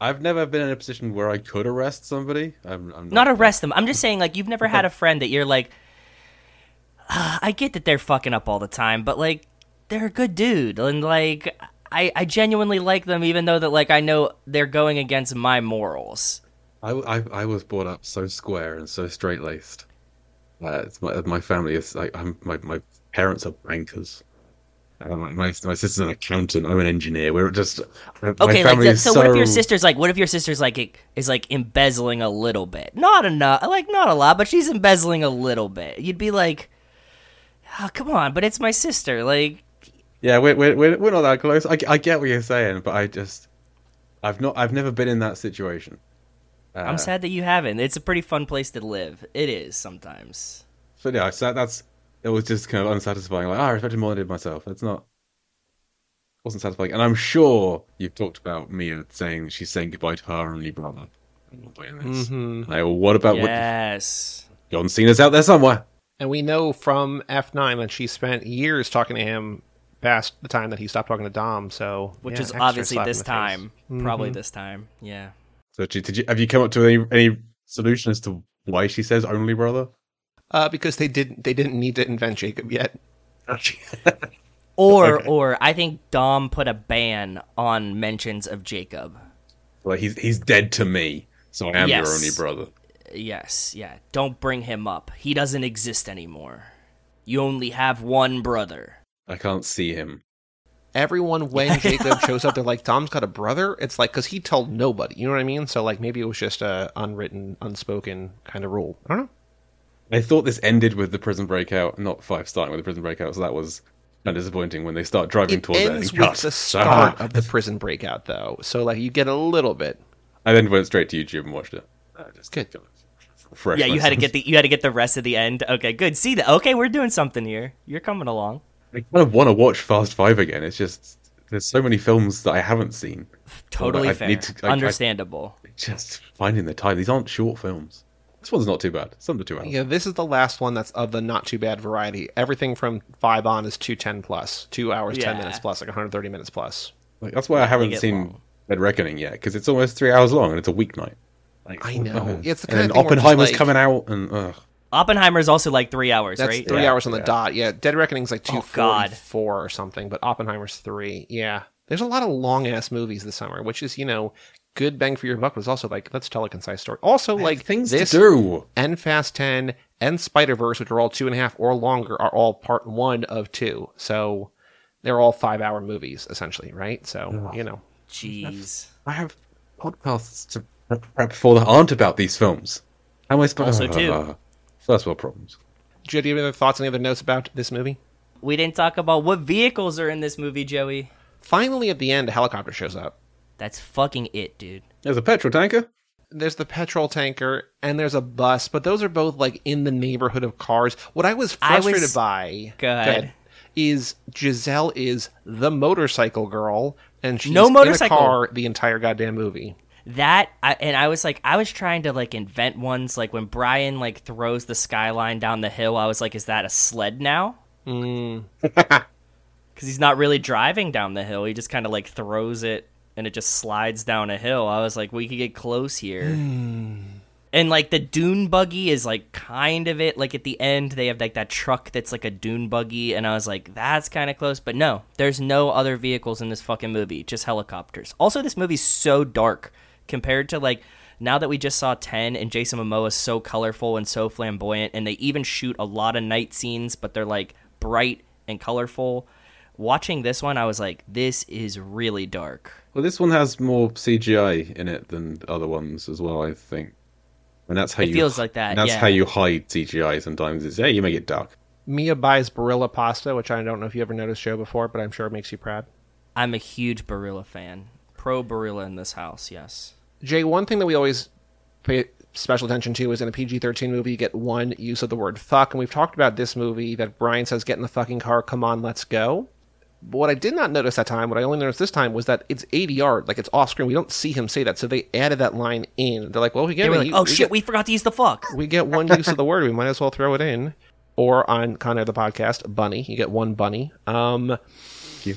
I've never been in a position where I could arrest somebody. I'm, I'm Not arrest them. I'm just saying like you've never had a friend that you're like "Ah, I get that they're fucking up all the time, but like they're a good dude and like I, I genuinely like them even though that like I know they're going against my morals. I, I, I was brought up so square and so straight laced. Uh, it's my, my family is like I'm, my my parents are bankers. Uh, my, my my sister's an accountant. I'm an engineer. We're just Okay, like is so, what if your sister's like what if your sister's like is like embezzling a little bit? Not enough, like not a lot, but she's embezzling a little bit. You'd be like, oh, come on, but it's my sister. Like, Yeah, we're, we're we're we're not that close. I, I get what you're saying, but I just I've not I've never been in that situation. Uh, I'm sad that you haven't. It's a pretty fun place to live. It is sometimes. But yeah, so that's it was just kind of unsatisfying. Like, oh, I respected more than I did myself. It's not wasn't satisfying. And I'm sure you've talked about Mia saying she's saying goodbye to her only brother. Mhm. Like, well, what about what Yes. John Cena's out there somewhere? And we know from F9 that she spent years talking to him past the time that he stopped talking to Dom. So, Which yeah, is obviously this the face. time. Probably Mhm. this time. Yeah. So did you, did you have you come up to any any solution as to why she says only brother? Uh, because they didn't they didn't need to invent Jacob yet. Or Okay. or I think Dom put a ban on mentions of Jacob. like he's he's dead to me, so I am Yes. your only brother. Yes, yeah. Don't bring him up. He doesn't exist anymore. You only have one brother. I can't see him. Everyone when Jacob shows up, they're like, Dom's got a brother." It's like because he told nobody. You know what I mean? So like maybe it was just a unwritten, unspoken kind of rule. I don't know. I thought this ended with the prison breakout, not five starting with the prison breakout, so that was kind of disappointing when they start driving It towards ends it and with cut. the So- start of the prison breakout, though. So like you get a little bit. I then went straight to YouTube and watched it. Uh, just Good. to refresh yeah, you had to get the you had to get the rest of the end. Okay, good. See that? Okay, we're doing something here. You're coming along. I kind of want to watch Fast Five again. It's just there's so many films that I haven't seen. Totally I fair. need to- I- I- Understandable. Just finding the time. These aren't short films. This one's not too bad. Some are two hours. Yeah, this is the last one that's of the not too bad variety. Everything from five on is two ten plus, two hours ten minutes plus, like 130 minutes plus. Like, that's why I haven't seen long. Dead Reckoning yet because it's almost three hours long and it's a weeknight. Like, I know. It's the and kind then of thing Oppenheimer's like- coming out and ugh. Oppenheimer's also like three hours, That's right? three Yeah, hours on the yeah. dot. Yeah, Dead Reckoning's like two Oh, God. four or something, but Oppenheimer's three. Yeah, there's a lot of long ass movies this summer, which is you know good bang for your buck, but it's also like let's tell a concise story. Also, like things this to do. and Fast Ten and Spider Verse, which are all two and a half or longer, are all part one of two. So they're all five hour movies essentially, right? So you know. Jeez. I have podcasts to prep- prep for that aren't about these films. How am I supposed Also, too. First world problems. Joe, do you have any other thoughts, any other notes about this movie? We didn't talk about what vehicles are in this movie, Joey. Finally, at the end, a helicopter shows up. That's fucking it, dude. There's a petrol tanker. there's the petrol tanker and there's a bus, but those are both like in the neighborhood of cars. What I was I was- frustrated by Go ahead. is Giselle is the motorcycle girl and she's No in motorcycle. a car the entire goddamn movie. That I, and I was like, I was trying to like invent ones. Like when Brian like throws the skyline down the hill, I was like, is that a sled now? Mm. Because he's not really driving down the hill. He just kind of like throws it and it just slides down a hill. I was like, we could get close here. And like the dune buggy is like kind of it. Like at the end, they have like that truck that's like a dune buggy, and I was like, that's kind of close. But no, there's no other vehicles in this fucking movie, just helicopters. Also, this movie's so dark compared to like now that we just saw 10 and Jason Momoa is so colorful and so flamboyant, and they even shoot a lot of night scenes, but they're like bright and colorful. Watching this one, I was like, this is really dark. Well, this one has more CGI in it than other ones as well. I think. And that's how It you feels like that, That's yeah. how you hide CGI sometimes. Is hey, you make it dark. Mia buys Barilla pasta, which I don't know if you ever noticed Joe before, but I'm sure it makes you proud. I'm a huge Barilla fan. Pro Barilla in this house, yes. Jay, one thing that we always pay special attention to is in a PG 13 movie, you get one use of the word fuck. And we've talked about this movie that Brian says, get in the fucking car, come on, let's go. But what I did not notice that time, what I only noticed this time, was that it's ADR, like it's off screen. We don't see him say that. So they added that line in. They're like, well, we get it. like, oh we shit, get- we forgot to use the fuck. we get one use of the word. We might as well throw it in. Or on kind of the podcast, bunny. You get one bunny. Um, you.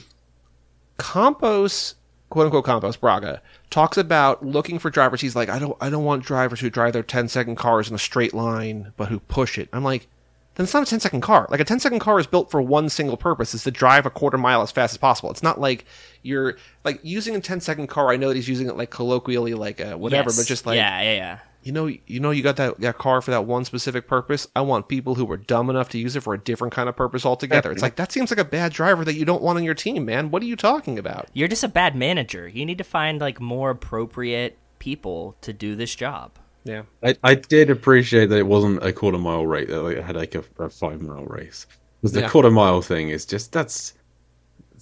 Campos, quote unquote Campos Braga, talks about looking for drivers. He's like, I don't, I don't want drivers who drive their 10 second cars in a straight line, but who push it. I'm like, then it's not a 10 second car. Like a 10 second car is built for one single purpose: is to drive a quarter mile as fast as possible. It's not like you're like using a 10 second car. I know that he's using it like colloquially, like uh, whatever, Yes. but just like yeah, yeah, yeah. You know, you know, you got that, that car for that one specific purpose. I want people who were dumb enough to use it for a different kind of purpose altogether. It's like that seems like a bad driver that you don't want on your team, man. What are you talking about? You're just a bad manager. You need to find like more appropriate people to do this job. Yeah, I, I did appreciate that it wasn't a quarter mile race. That like, it had like a, a five mile race. Because the Yeah. quarter mile thing is just that's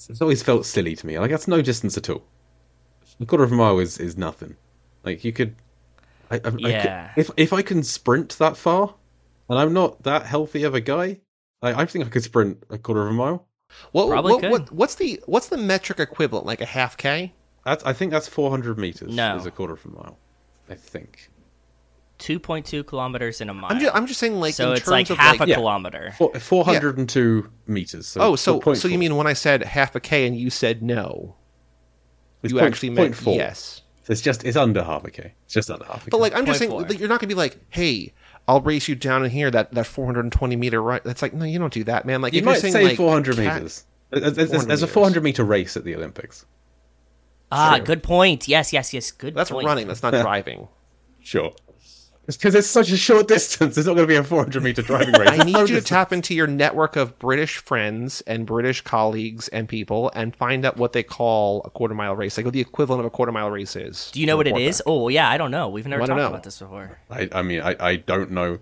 it's always felt silly to me. Like that's no distance at all. A quarter of a mile is is nothing. Like you could, I, I, I could- Yeah. if if I can sprint that far, and I'm not that healthy of a guy, I, I think I could sprint a quarter of a mile. what, Probably what, could. what, what's the what's the metric equivalent? Like a half k? That's I think that's 400 meters. No. is a quarter of a mile. I think. 2.2 kilometers in a mile. I'm just I'm just saying like so in it's terms like of half like, a Yeah. kilometer. Four, 402 meters. So oh so point so you mean when I said half a k and you said no, It's you point- actually meant yes. So it's just it's under half a k. It's just under half a k. But like I'm just saying, like, you're not gonna be like, hey. I'll race you down in here that, that 420 meter right. That's like no, you don't do that, man. Like you if you're might saying say like 400 cat- meters. There's, there's- 400 there's a 400 meter race at the Olympics. Ah, Sure. good point. Yes, yes, yes. Good point. That's point. running. That's not driving. Sure. It's because it's such a short distance. It's not going to be a 400 meter driving race. I need you to tap into your network of British friends and British colleagues and people and find out what they call a quarter mile race, like what the equivalent of a quarter mile race is. Do you know what it Report is? back. Oh, yeah, I don't know. We've never I talked know. about this before. I, I mean, I, I don't know.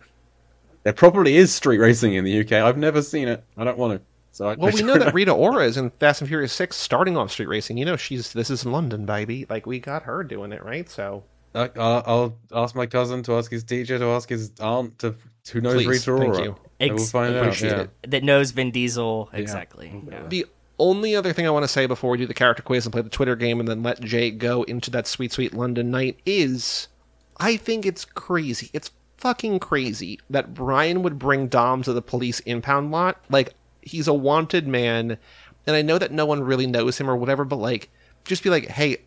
There probably is street racing in the UK. I've never seen it. I don't want to. So I, Well, I we know don't that Rita Ora is in Fast and Furious Six, starting off street racing. You know, she's this is London, baby. Like we got her doing it, right? So I, I'll, I'll ask my cousin to ask his teacher to ask his aunt to who knows Please, Rita thank Ora. you. And we'll find out. Yeah. That knows Vin Diesel exactly. Yeah. the only other thing I want to say before we do the character quiz and play the Twitter game and then let Jay go into that sweet, sweet London night is I think it's crazy. It's fucking crazy that Brian would bring Dom to the police impound lot. Like, he's a wanted man, and I know that no one really knows him or whatever, but like, just be like, hey,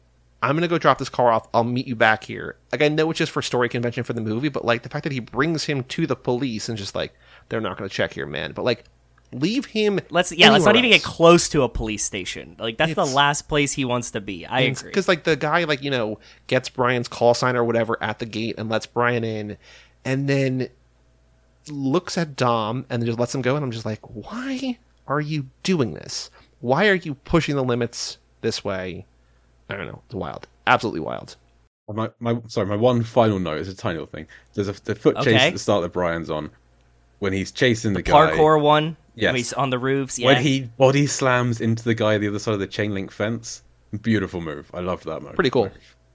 I'm gonna go drop this car off. I'll meet you back here. Like, I know it's just for story convention for the movie, but like the fact that he brings him to the police and just like, they're not gonna check here, man. But like, leave him. Let's yeah, let's not anywhere even get close to a police station. Like that's the last place he wants to be. I agree. because like the guy like you know gets Brian's call sign or whatever at the gate and lets Brian in, and then looks at Dom and then just lets him go. And I'm just like, why are you doing this? Why are you pushing the limits this way? I don't know. It's wild. Absolutely wild. My, my sorry, my one final note is a tiny little thing. There's a the foot chase Okay. at the start that Brian's on when he's chasing the, guy. Parkour one. Yes. when he's on the roofs. Yeah. When he body slams into the guy the other side of the chain link fence. Beautiful move. I loved that move. Pretty cool.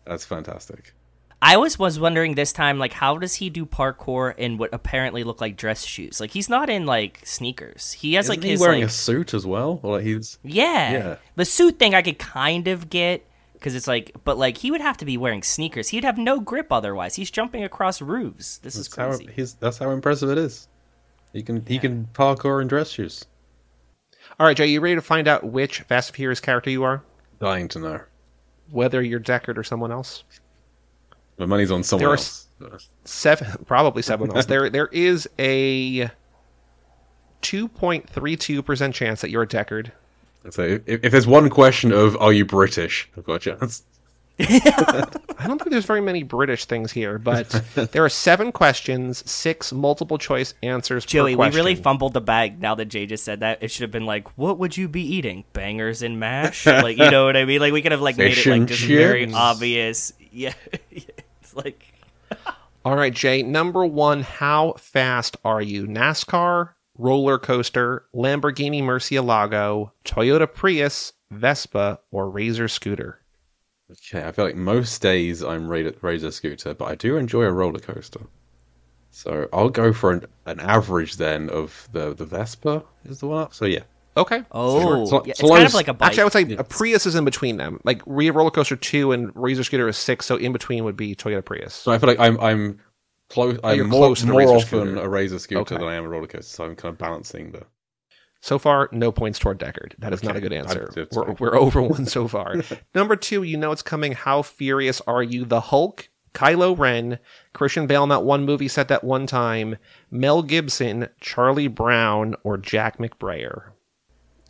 That's fantastic. I always was wondering this time, like, how does he do parkour in what apparently look like dress shoes? Like, he's not in like sneakers. He has Isn't like he his wearing like, a suit as well? Or like he's yeah. Yeah. The suit thing I could kind of get because it's like, but like he would have to be wearing sneakers. He'd have no grip otherwise. He's jumping across roofs. This is that's how crazy. he's that's how impressive it is. He can he can parkour in dress shoes. All right, Jay, you ready to find out which Fast and Furious character you are? Dying to know. Whether you're Deckard or someone else? My money's on someone There else. Seven, probably someone else. There, there is a two point three two percent chance that you're Deckard. So if, if there's one question of are you British, I've got a chance. I don't think there's very many British things here, but there are seven questions, six multiple choice answers. Joey, per we really fumbled the bag. Now that Jay just said that, it should have been like, "What would you be eating? Bangers and mash?" like, you know what I mean? Like, we could have like made it like and just very obvious. Yeah, it's like All right, Jay. Number one, how fast are you? NASCAR, roller coaster, Lamborghini Murcielago, Toyota Prius, Vespa, or Razor scooter? Okay, I feel like most days I'm Razor, Razor scooter, but I do enjoy a roller coaster. So I'll go for an, an average then of the the Vespa is the one up. So yeah, Okay. Oh, Sure. yeah, it's kind of like a bike. Actually, I would say a Prius is in between them. Like Re Roller Coaster 2 and Razor Scooter is 6, so in between would be Toyota Prius. so I feel like I'm I'm close. Oh, I'm more, close more Razor often a Razor scooter Okay. than I am a roller coaster. So I'm kind of balancing the. So far, no points toward Deckard. That is not a good answer. We're, we're over one so far. Number two, you know it's coming. How furious are you? The Hulk, Kylo Ren, Christian Bale in that one movie set that one time, Mel Gibson, Charlie Brown, or Jack McBrayer?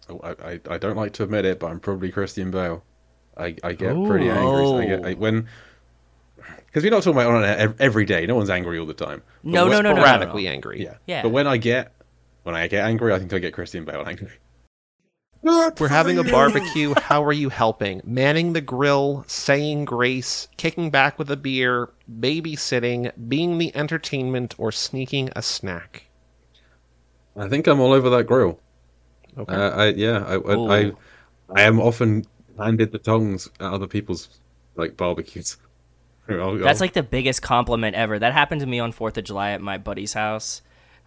Oh, I, I I don't like to admit it, but I'm probably Christian Bale. I, I get pretty angry. I get I, oh. when because we're not talking about on it ev- every day. No one's angry all the time. But No, when- no, no, no, no, Sporadically no. angry. Yeah. Yeah. But when I get when I get angry, I think I get Christian Bale angry. We're having a barbecue. How are you helping? Manning the grill, saying grace, kicking back with a beer, babysitting, being the entertainment, or sneaking a snack. I think I'm all over that grill. Okay. Uh, I yeah, I, I, I Ooh. I am often handed the tongs at other people's like barbecues. I'll- That's like the biggest compliment ever. That happened to me on Fourth of July at my buddy's house.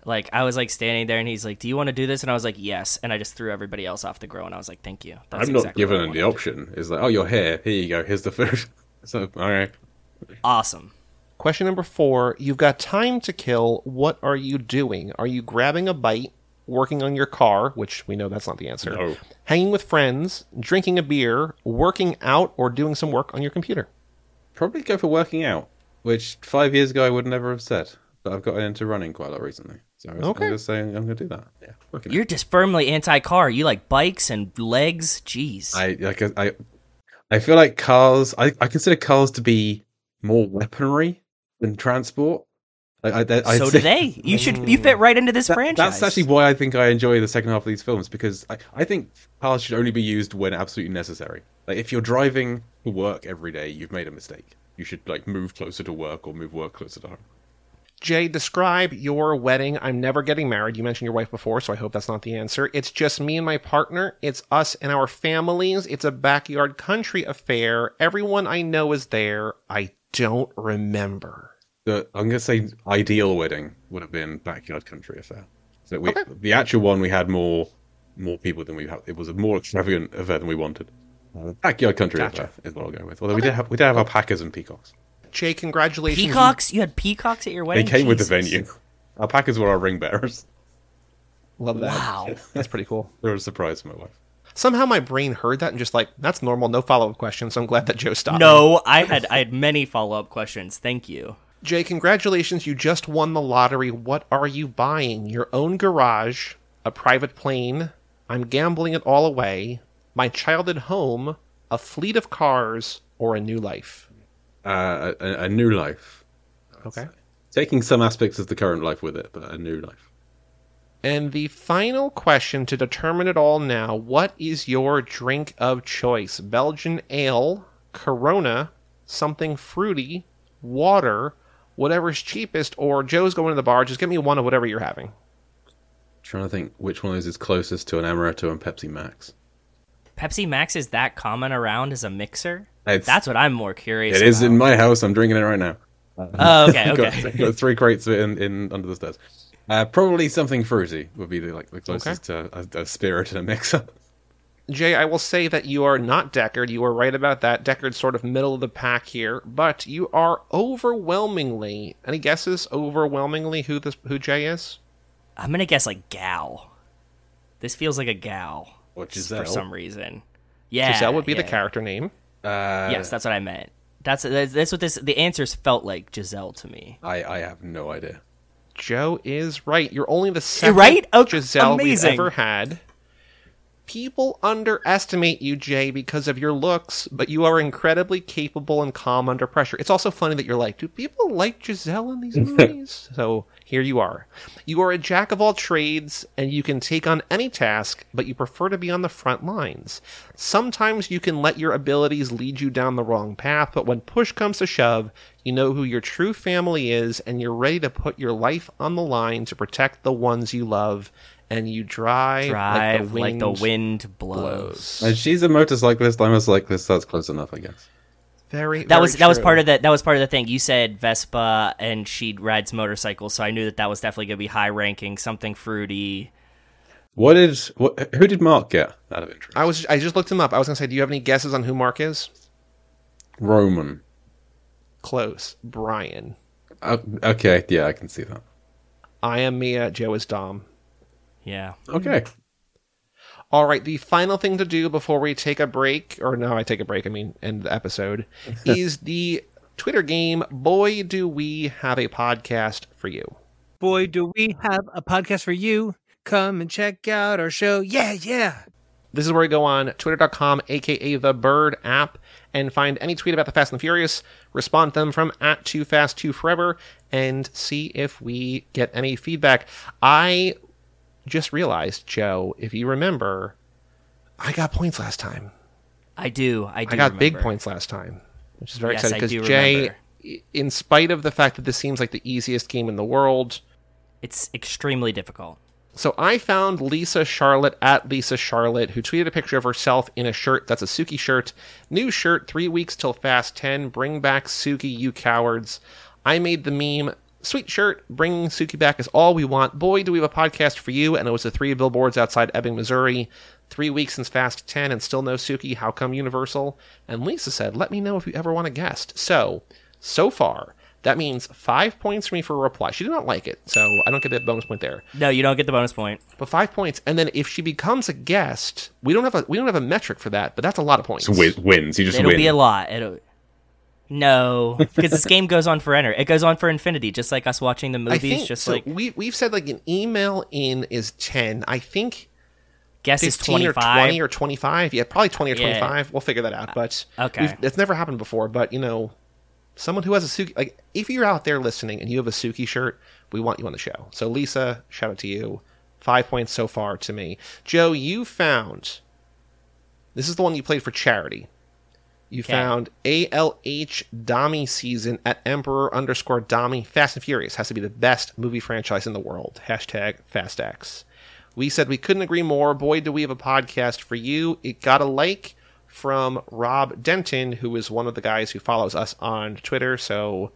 Like I was like standing there, and he's like, "Do you want to do this?" And I was like, "Yes." And I just threw everybody else off the grill, and I was like, "Thank you." That's I'm not exactly giving what them the option. It's like, oh, you're here. Here you go. Here's the food. so all right. Awesome. Question number four You've got time to kill. What are you doing? Are you grabbing a bite, working on your car, which we know that's not the answer, No. hanging with friends, drinking a beer, working out, or doing some work on your computer? Probably go for working out, which five years ago I would never have said. But I've gotten into running quite a lot recently. So I was, Okay. I'm just saying I'm going to do that. Yeah, working You're just firmly anti-car. You like bikes and legs. Jeez. I like I I feel like cars. I, I consider cars to be more weaponry than transport. I, I, I, so I do they. You should. You fit right into this That- franchise. That's actually why I think I enjoy the second half of these films because I, I think cars should only be used when absolutely necessary. Like if you're driving to work every day, you've made a mistake. You should like move closer to work or move work closer to home. Jay, describe your wedding. I'm never getting married. You mentioned your wife before, so I hope that's not the answer. It's just me and my partner. It's us and our families. It's a backyard country affair. Everyone I know is there. I don't remember. The I'm gonna say ideal wedding would have been backyard country affair. So we Okay. the actual one we had more more people than we had. It was a more extravagant affair than we wanted. Uh, backyard country Gotcha. affair is what I'll go with. Although we did have we did have alpacas and peacocks. Jay, congratulations. peacocks. You had peacocks at your wedding. They wedding. came with the Jesus. venue. Alpacas were our ring bearers. Love that. Wow. That's pretty cool. They were a surprise for my wife. Somehow my brain heard that and just like, that's normal, no follow up questions. So I'm glad that Joe stopped. me. No, I had I had many follow up questions. Thank you. Jay, congratulations. You just won the lottery. What are you buying? Your own garage, a private plane. I'm gambling it all away. My childhood home, a fleet of cars, or a new life. Uh, a, a new life. Okay. Taking some aspects of the current life with it, but a new life. And the final question to determine it all now what is your drink of choice? Belgian ale, Corona, something fruity, water, whatever's cheapest, or Joe's going to the bar. Just get me one of whatever you're having. trying to think which one of those is closest to an Amaretto and Pepsi Max. Pepsi Max is that common around as a mixer? It's, That's what I'm more curious. it is in my house. I'm drinking it right now. Oh, okay, okay. got three crates of it in, in under the stairs. Uh, probably something fruity would be the, like the closest to a, a spirit and a mixer. Jay, I will say that you are not Deckard. You are right about that. Deckard's sort of middle of the pack here, but you are overwhelmingly. Any guesses? Overwhelmingly, who this who Jay is? I'm gonna guess like gal. This feels like a gal. which is for some reason. Yeah, Giselle would be the character name. Uh, Yes, that's what I meant. That's that's, that's what this. The answers felt like Giselle to me. I, I have no idea. Joe is right. You're only the second right? Okay, Giselle amazing. we've ever had. People underestimate you, Jay, because of your looks, but you are incredibly capable and calm under pressure. It's also funny that you're like, do people like Giselle in these movies? so here you are. You are a jack of all trades, and you can take on any task, but you prefer to be on the front lines. Sometimes you can let your abilities lead you down the wrong path, but when push comes to shove, you know who your true family is, and you're ready to put your life on the line to protect the ones you love and you drive, Drive like the wind, wind blows. blows. And she's a motorcyclist. I'm a cyclist. That's close enough, I guess. Very. That was that was part of the that was part of the thing. You said Vespa and she rides motorcycles, so I knew that that was definitely going to be high ranking, something fruity. What did what, who did Mark get out of interest? I was. I just looked him up. I was gonna say, do you have any guesses on who Mark is? Roman. Close. Brian. Uh, okay, yeah, I can see that. I am Mia. Joe is Dom. Yeah. Okay. All right. The final thing to do before we take a break, or no, I take a break. I mean, end the episode, is the Twitter game. Boy, do we have a podcast for you. Boy, do we have a podcast for you. Come and check out our show. Yeah, yeah. This is where we go on twitter.com, aka the Bird app, and find any tweet about the Fast and the Furious, respond to them from at Too Fast Too Forever, and see if we get any feedback. I just realized, Joe, if you remember, I got points last time. I do. I do. I got big points last time, which is very Yes, exciting because Jay, remember. in spite of the fact that this seems like the easiest game in the world, It's extremely difficult. So I found Lisa Charlotte at Lisa Charlotte, who tweeted a picture of herself in a shirt that's a Suki shirt. New shirt, three weeks till Fast 10. Bring back Suki, you cowards. I made the meme. Sweet shirt, bringing Suki back is all we want. Boy, do we have a podcast for you. And it was the three billboards outside Ebbing, Missouri. Three weeks since Fast 10 and still no Suki. How come Universal? And Lisa said, let me know if you ever want a guest. So, so far, that means five points for me for a reply. She did not like it, so I don't get that bonus point there No, you don't get the bonus point. but five points. And then if she becomes a guest, we don't have a we don't have a metric for that, but that's a lot of points. So win, wins. You just It'll win. be a lot. It'll... No, because this game goes on forever. It goes on for infinity, just like us watching the I movies. think just so like we we've said like an email in is ten. I think guess is twenty or twenty or twenty five. Yeah, probably twenty or Yeah. twenty five. We'll figure that out. Uh, but okay. it's never happened before. But you know, someone who has a Suki like if you're out there listening and you have a Suki shirt, we want you on the show. So Lisa, shout out to you. Five points so far to me. Joe, you found this is the one you played for charity. You Okay. found ALH Dami season at Emperor underscore Dami. Fast and Furious has to be the best movie franchise in the world. Hashtag FastX. We said we couldn't agree more. Boy, do we have a podcast for you. It got a like from Rob Denton, who is one of the guys who follows us on Twitter. So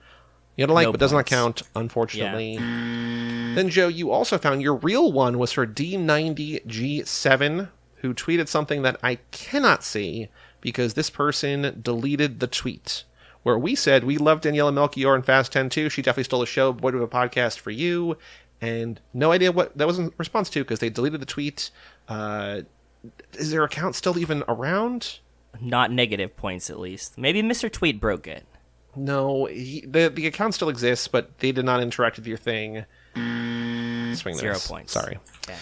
you got a like, No but does not points. count, unfortunately. Then, Joe, you also found your real one was for D90G7, who tweeted something that I cannot see because this person deleted the tweet. Where we said we love Daniela Melchior and Fast 10 too. She definitely stole the show. Boy, do we have a podcast for you. And no idea what that was in response to because they deleted the tweet. Uh, is their account still even around? Not negative points, at least. Maybe Mr. Tweet broke it. No, he, the the account still exists, but they did not interact with your thing. Swing Zero points. Sorry. Okay.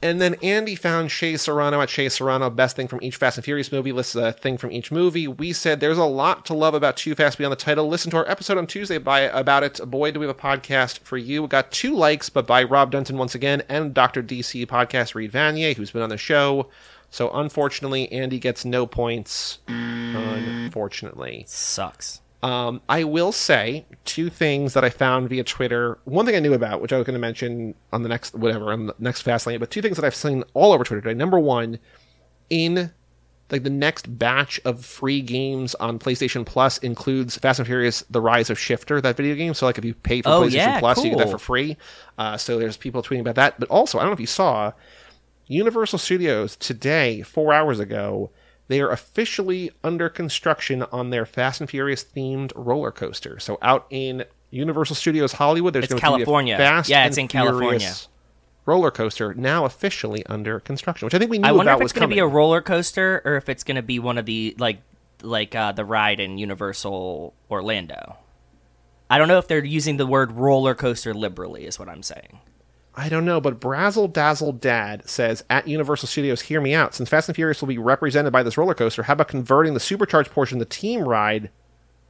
And then Andy found Shea Serrano at Shea Serrano, best thing from each Fast and Furious movie, lists a thing from each movie. We said there's a lot to love about Too Fast Beyond the Title. Listen to our episode on Tuesday by about it. Boy, do we have a podcast for you. We got two likes, but by Rob Dunton once again, and Dr. DC podcast Reed Vanier, who's been on the show. So unfortunately, Andy gets no points. Mm. Unfortunately. Sucks. Um, I will say two things that I found via Twitter. One thing I knew about, which I was going to mention on the next whatever on the next fast lane, but two things that I've seen all over Twitter today. Number one, in like the next batch of free games on PlayStation Plus includes Fast and Furious: The Rise of Shifter, that video game. So like if you pay for Oh, PlayStation yeah, Plus, you get that for free. Uh, so there's people tweeting about that. But also, I don't know if you saw, Universal Studios today, four hours ago, they are officially under construction on their Fast and Furious themed roller coaster. So out in Universal Studios Hollywood, there's going California. to be a Fast Yeah, it's and in California. Furious roller coaster now officially under construction, which I think we knew I wonder about if it's going to be a roller coaster or if it's going to be one of the like like uh, the ride in Universal Orlando. I don't know if they're using the word roller coaster liberally, is what I'm saying. I don't know, but Brazzle Dazzle Dad says at Universal Studios, hear me out. Since Fast and Furious will be represented by this roller coaster, how about converting the supercharged portion of the team ride,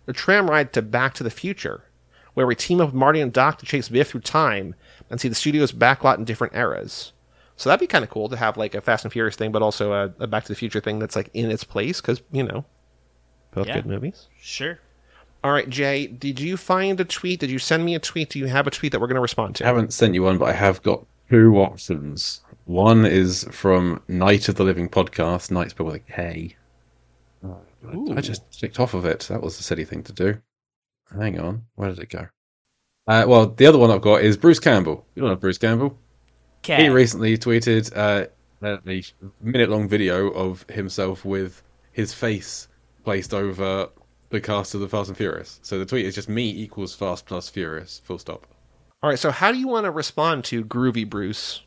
the tram ride, to Back to the Future, where we team up with Marty and Doc to chase Biff through time and see the studio's backlot in different eras. So that'd be kind of cool to have like a Fast and Furious thing, but also a, a Back to the Future thing that's like in its place because you know, both Yeah. good movies. Sure. All right, Jay, did you find a tweet? Did you send me a tweet? Do you have a tweet that we're going to respond to? I haven't sent you one, but I have got two options. One is from Night of the Living podcast, Night spelled with a K. I- I just clicked off of it. That was a silly thing to do. Hang on, where did it go? Uh, well, the other one I've got is Bruce Campbell. You don't know Bruce Campbell? He recently tweeted uh, a minute-long video of himself with his face placed over the cast of the Fast and Furious. So the tweet is just me equals Fast plus Furious. Full stop. All right, so how do you want to respond to Groovy Bruce?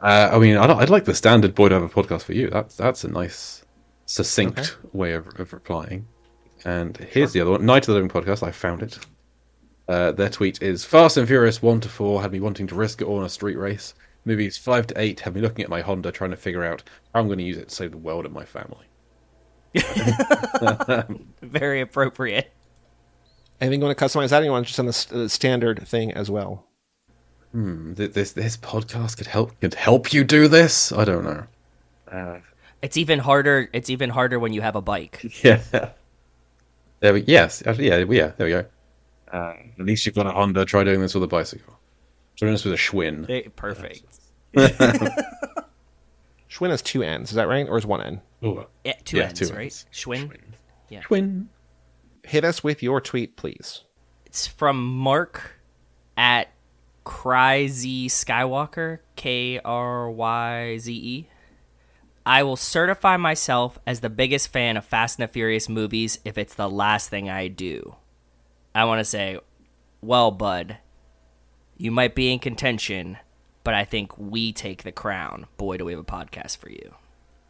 Uh, I mean, I'd, I'd like the standard "Boy, I have a podcast for you." That's that's a nice, succinct Okay. way of, of replying. And here's the other one: Night of the Living podcast. I found it. Uh, their tweet is: "Fast and Furious one to four had me wanting to risk it all in a street race. Movies five to eight have me looking at my Honda, trying to figure out how I'm going to use it to save the world and my family." Very appropriate. Anything you want to customize that? Or you want to just on the s- uh, standard thing as well? Hmm, this this podcast could help could help you do this. I don't know. Uh, It's even harder. It's even harder when you have a bike. Yeah. There we yes, actually, yeah, yeah, there we go. Uh, at least you've got a Honda. Try doing this with a bicycle. Try doing this with a Schwinn. They- perfect. Schwinn has two ends, is that right? Or is one end? Ooh, Yeah, two Yeah, ends, two right? ends. Schwinn. Schwinn. Hit us with your tweet, please. It's from Mark at Kryze Skywalker, K R Y Z E. I will certify myself as the biggest fan of Fast and the Furious movies if it's the last thing I do. I want to say, well, bud, you might be in contention, but I think we take the crown. Boy, do we have a podcast for you.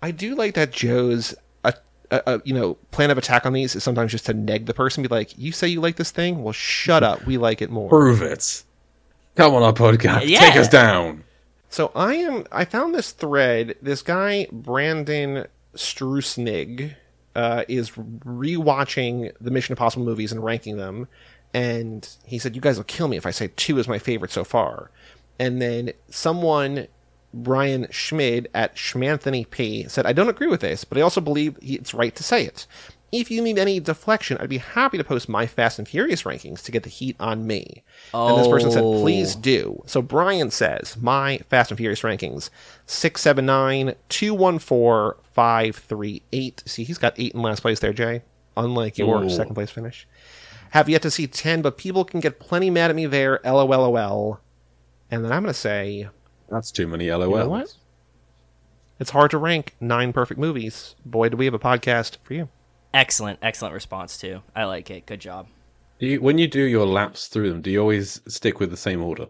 I do like that Joe's, uh, uh, uh, you know, plan of attack on these is sometimes just to neg the person, be like, "You say you like this thing? Well, shut up. We like it more." Prove it. Come on our podcast. Yeah. Take us down. So I am. I found this thread. This guy Brandon Strusnig uh, is rewatching the Mission Impossible movies and ranking them, and he said, "You guys will kill me if I say two is my favorite so far." And then someone, Brian Schmid at Schmanthony P, said, "I don't agree with this, but I also believe it's right to say it." If you need any deflection, I'd be happy to post my Fast and Furious rankings to get the heat on me. And this person said, Oh. please do. So Brian says, my Fast and Furious rankings 679, 214, 538. See, he's got eight in last place there, Jay, unlike your Ooh. second place finish. Have yet to see 10, but people can get plenty mad at me there. LOLOL. And then I'm going to say, That's too many LOLs. know what? it's hard to rank nine perfect movies. Boy, do we have a podcast for you. Excellent, excellent response, too. I like it. Good job. Do you, when you do your laps through them, do you always stick with the same order?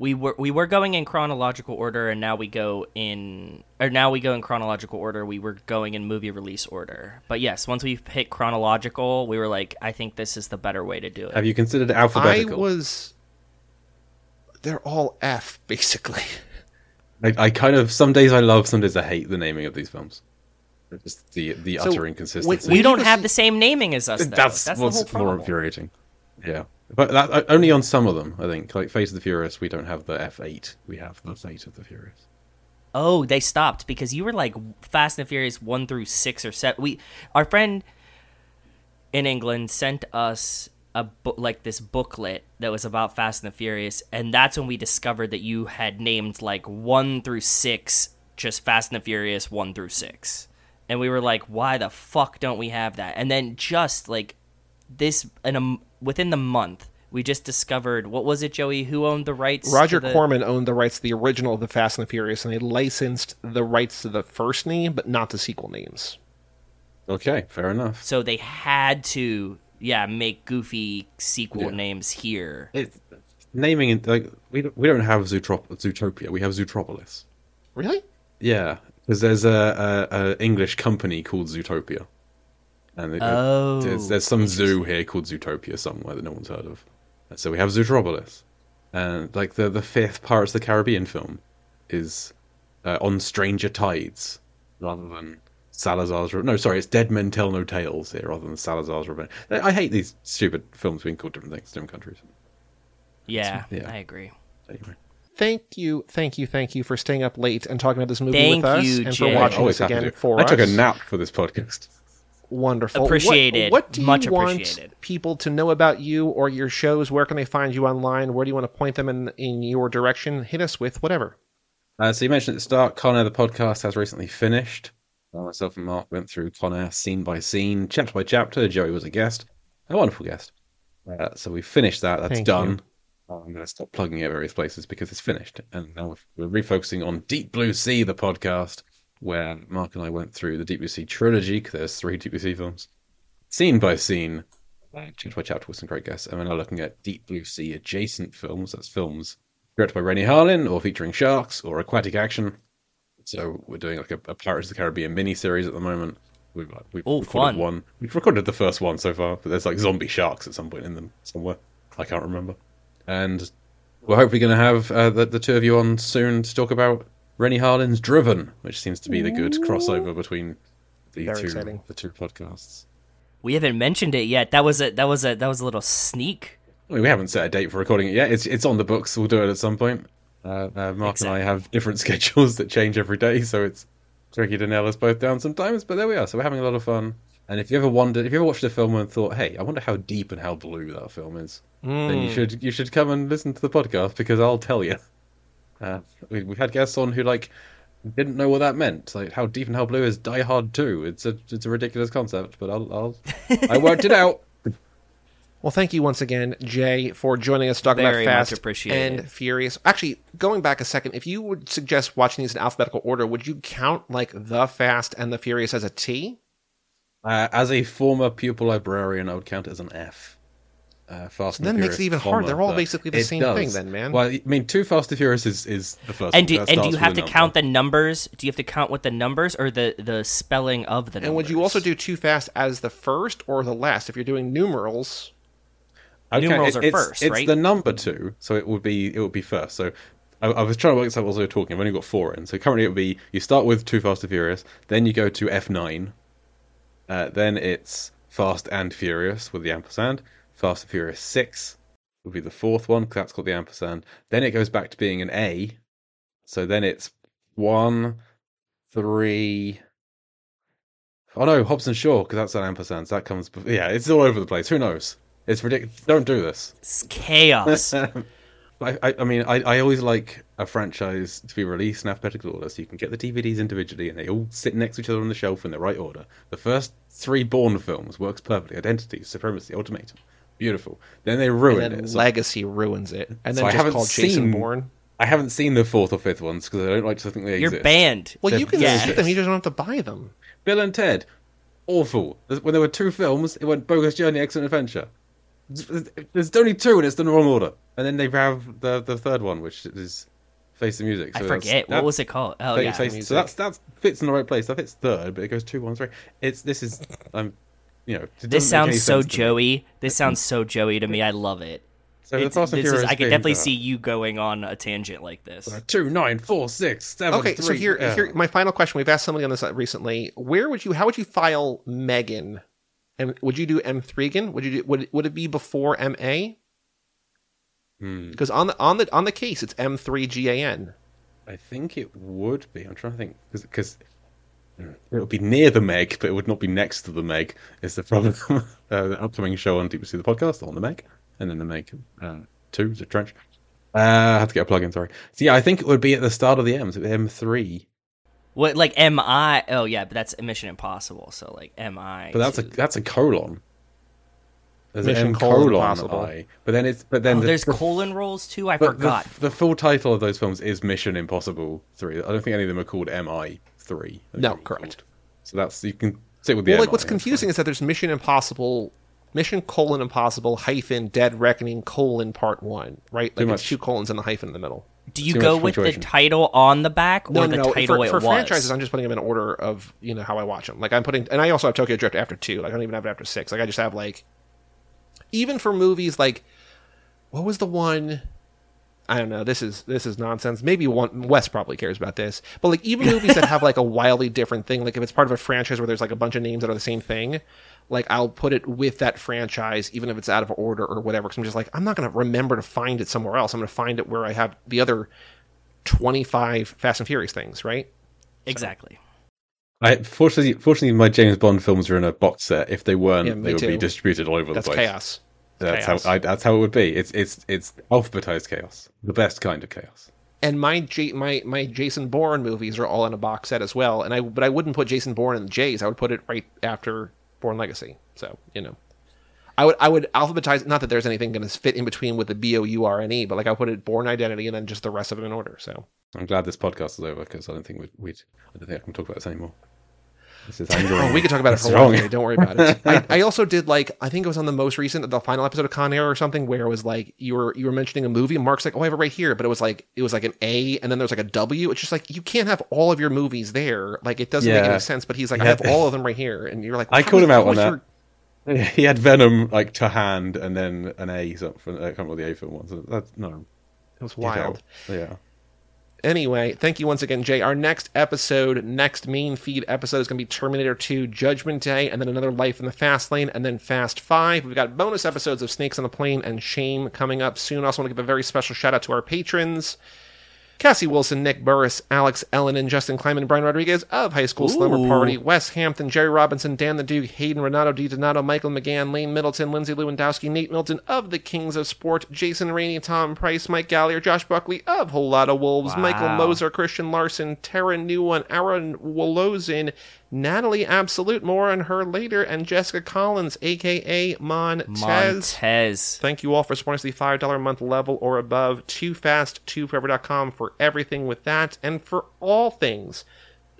we were we were going in chronological order and now we go in or now we go in chronological order we were going in movie release order but yes once we hit chronological we were like i think this is the better way to do it Have you considered alphabetical? I alphabetical? was. They're all F, basically. I, I kind of some days I love, some days I hate the naming of these films. Just the the So, utter when- inconsistency. when you don't have the same naming as us though. that's, that's what's whole more infuriating. Yeah, but that, uh, only on some of them, I think. Like Fate of the Furious, we don't have the F8. We have the Fate of the Furious. oh they stopped because you were like fast and furious 1 through 6 or 7 we our friend in england sent us a book like this booklet that was about fast and the furious and that's when we discovered that you had named like 1 through 6 just fast and the furious 1 through 6 and we were like why the fuck don't we have that and then just like this in a m within the month we just discovered what was it joey who owned the rights Roger to the- Corman owned the rights to the original of the Fast and the Furious, and they licensed the rights to the first name, but not the sequel names. Okay, fair enough. So they had to, yeah, make goofy sequel Yeah. names here. It, naming it like we don't, we don't have Zootrop- Zootopia. We have Zootropolis. Really? Yeah, because there's a, a, a English company called Zootopia, and it, Oh, there's, there's some zoo here called Zootopia somewhere that no one's heard of. And so we have Zootropolis. and like the the fifth Pirates of the Caribbean film is uh, on Stranger Tides rather than Salazar's. Re- no, sorry, it's Dead Men Tell No Tales here rather than Salazar's Revenge. I I hate these stupid films being called different things in different countries. Yeah, Yeah. I agree. Anyway. Thank you, thank you, thank you for staying up late and talking about this movie Thank with us you, and Jay. for watching Always this again to. for I us. took a nap for this podcast. Wonderful. What- Appreciated. What, do you want people to know about you or your shows? Where can they find you online? Where do you want to point them in in your direction? Hit us with whatever. Uh, so you mentioned at the start, Con Air the podcast has recently finished. Uh, myself and Mark went through Con Air scene by scene, chapter by chapter. Joey was a guest, a wonderful guest. Uh, so we finished that. That's Thank done. Uh, I'm going to stop plugging it at various places because it's finished. And now we're refocusing on Deep Blue Sea, the podcast, where Mark and I went through the Deep Blue Sea trilogy, because there's three Deep Blue Sea films, scene by scene, chapter by chapter with some great guests. And we're now looking at Deep Blue Sea adjacent films. That's films directed by Renny Harlin or featuring sharks or aquatic action. So we're doing like a, a Pirates of the Caribbean mini series at the moment. We've, uh, we've recorded fun. one. We've recorded the first one so far, but there's like zombie sharks at some point in them somewhere. I can't remember. And we're hopefully going to have uh, the, the two of you on soon to talk about Renny Harlin's Driven, which seems to be the good crossover between the Very two exciting. the two podcasts. We haven't mentioned it yet. That was a that was a that was a little sneak. I mean, we haven't set a date for recording it yet. It's it's on the books. We'll do it at some point. Uh, uh, Mark and I have different schedules that change every day, so it's tricky to nail us both down sometimes. But there we are. So we're having a lot of fun. And if you ever wondered, if you ever watched a film and thought, "Hey, I wonder how deep and how blue that film is," then you should you should come and listen to the podcast because I'll tell you. Uh, we, we've had guests on who like didn't know what that meant. Like how deep and how blue is Die Hard Two. It's a it's a ridiculous concept, but I'll, I'll I worked it out. Well, thank you once again, Jay, for joining us to talk Very about Fast appreciated. and Furious. Actually, going back a second, if you would suggest watching these in alphabetical order, would you count like the Fast and the Furious as a T? Uh, as a former pupil librarian, I would count it as an F. Uh, Fast and then it makes it even harder. They're all basically the same does. thing then, man. Well, I mean, two Fast and Furious is, is the first And do That and do you have to number. count the numbers? Do you have to count with the numbers or the the spelling of the numbers? and would you also do Too Fast as the first or the last? If you're doing numerals, Okay, numerals it- are it's, first, It's right? the number two, so it would be it would be first. So I, I was trying to work this out while we were talking. I've only got four in. So currently it would be you start with Too Fast and Furious, then you go to F nine, uh, then it's Fast and Furious with the ampersand. Fast and Furious six would be the fourth one 'cause that's got the ampersand. Then it goes back to being an A. So then it's one, three. Oh no, Hobbs and Shaw because that's an ampersand. So that comes. bef- Yeah, it's all over the place. Who knows? It's ridiculous. Don't do this. It's chaos. I, I, I mean, I, I always like a franchise to be released in alphabetical order, so you can get the DVDs individually, and they all sit next to each other on the shelf in the right order. The first three Bourne films works perfectly: Identity, Supremacy, Ultimatum, beautiful. Then they ruin and then it. So Legacy ruins it, and So then I just haven't called Jason seen- Bourne. I haven't seen the fourth or fifth ones because I don't like to think they You're exist. banned. Well, They're you can yeah. see them. You just don't have to buy them. Bill and Ted, awful. When there were two films, it went Bogus Journey, Excellent Adventure. There's only two, and it's in the wrong order. And then they have the the third one, which is Face the Music. I So that's- forget what was it called. Oh Face- yeah, Face- so that's that's fits in the right place. That fits third, but it goes two, one, three. It's this is um, you know. this sounds so sense me. Joey. This sounds so Joey to me. I love it. So the It's- Fast and this is, I can definitely uh, see you going on a tangent like this. two, nine, four, six, seven. Okay, so here, yeah. here, my final question. We've asked somebody on this recently. Where would you? How would you file Megan? And would you do M3 again? Would you do? Would it, would it be before MA? Hmm. Because on the on the on the case, it's M3GAN. I think it would be. I'm trying to think because it would be near the Meg, but it would not be next to the Meg. Is the problem? uh, the upcoming show on Deep Sea the podcast on the Meg, and then the Meg uh, two, the trench. Uh, I have to get a plug in. Sorry. So yeah, I think it would be at the start of the M. So M three. What like M I? Oh yeah, but that's Mission Impossible. So like M I. But that's a that's a colon. There's Mission an M colon colon Impossible. I. But then it's but then Oh, the, there's the- colon rolls too. I forgot. The, the full title of those films is Mission Impossible Three. I don't think any of them are called MI Three. No, correct. So that's you can sit with the. Well, like what's that's confusing is that there's Mission Impossible, Mission colon Impossible hyphen Dead Reckoning colon Part One, right? Like Too it's much. two colons and the hyphen in the middle. Do you go with the title on the back or No, the no, no. title For, it for was? franchises, I'm just putting them in order of you know how I watch them. Like I'm putting, and I also have Tokyo Drift after two. Like I don't even have it after six. Like I just have like, even for movies like, what was the one? I don't know. This is this is nonsense. Maybe one Wes probably cares about this, but like even movies that have like a wildly different thing, like if it's part of a franchise where there's like a bunch of names that are the same thing, like I'll put it with that franchise, even if it's out of order or whatever. Because I'm just like I'm not gonna remember to find it somewhere else. I'm gonna find it where I have the other 25 Fast and Furious things, right? Exactly. I fortunately, fortunately, my James Bond films are in a box set. If they weren't, Yeah, they would too. be distributed all over That's the place. chaos. That's Chaos. how I, that's how it would be. It's it's it's alphabetized chaos, the best kind of chaos. and my J- my my Jason Bourne movies are all in a box set as well. And I but I wouldn't put Jason Bourne in the J's. I would put it right after Bourne Legacy. So you know, I would I would alphabetize. Not that there's anything going to fit in between with the B O U R N E, but like I put it Bourne Identity and then just the rest of it in order. So I'm glad this podcast is over because I don't think we'd, we'd I don't think I can talk about this anymore. This is angering. oh, we could talk about it for a while. wrong. Don't worry about it. I, I also did like I think it was on the most recent the final episode of Con Air or something where it was like you were you were mentioning a movie and Mark's like oh I have it right here, but it was like it was like an A and then there's like a W. It's just like you can't have all of your movies there. Like it doesn't make any sense. But he's like I have all of them right here, and you're like I called him out on that. your- He had Venom like to hand and then an A something. I can't remember the A film was. That's no It was wild. Yeah. Anyway, thank you once again, Jay. Our next episode, next main feed episode is going to be Terminator 2 Judgment Day, and then another Life in the Fast Lane, and then Fast 5. We've got bonus episodes of Snakes on the Plane and Shame coming up soon. Also, want to give a very special shout out to our patrons. Cassie Wilson, Nick Burris, Alex Elonen, and Justin Kleiman, Brian Rodriguez of High School Slumber Party, Wes Hampton, Jerry Robinson, Dan the Duke, Hayden Renato Di Donato, Michael McGahon, Lane Middleton, Lindsay Lewandowski, Nate Milton of the Kings of Sport, Jason Rainey, Tom Price, Mike Gallier, Josh Buckley of Whole Lotta Wolves, Michael Moser, Christian Larson, Tara Newone, Aaron Woloszyn, Natalie Absolute, more on her later, and Jessica Collins, aka Montez. Montez. Thank you all for supporting us the $5 a month level or above. Too fast, too forever.com for everything with that and for all things.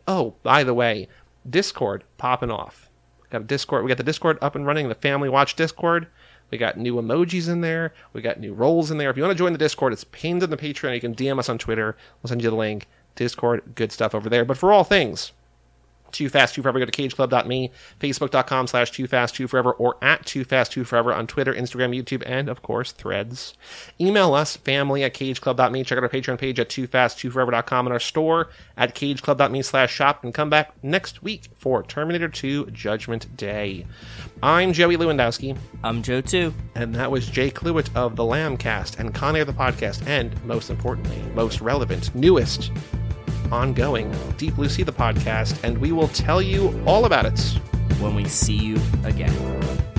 Oh, by the way, Discord popping off. Got a Discord. We got the Discord up and running, the Family Watch Discord. We got new emojis in there. We got new roles in there. If you want to join the Discord, it's pinned in the Patreon. You can DM us on Twitter. We'll send you the link. Discord, good stuff over there. But for all things, too Fast, Too Forever. Go to cageclub.me, facebook.com slash Too Fast, Too Forever, or at Too Fast, Too Forever on Twitter, Instagram, YouTube, and of course, threads. Email us, family at cageclub.me. Check out our Patreon page at Too Fast, Too Forever.com and our store at cageclub.me slash shop. And come back next week for Terminator 2 Judgment Day. I'm Joey Lewandowski, I'm Joe too. and that was Jay Cluitt of the Lambcast and Con Air the Podcast, and most importantly, most relevant, newest, ongoing, Deep Blue Sea the Podcast, and we will tell you all about it. When we see you again.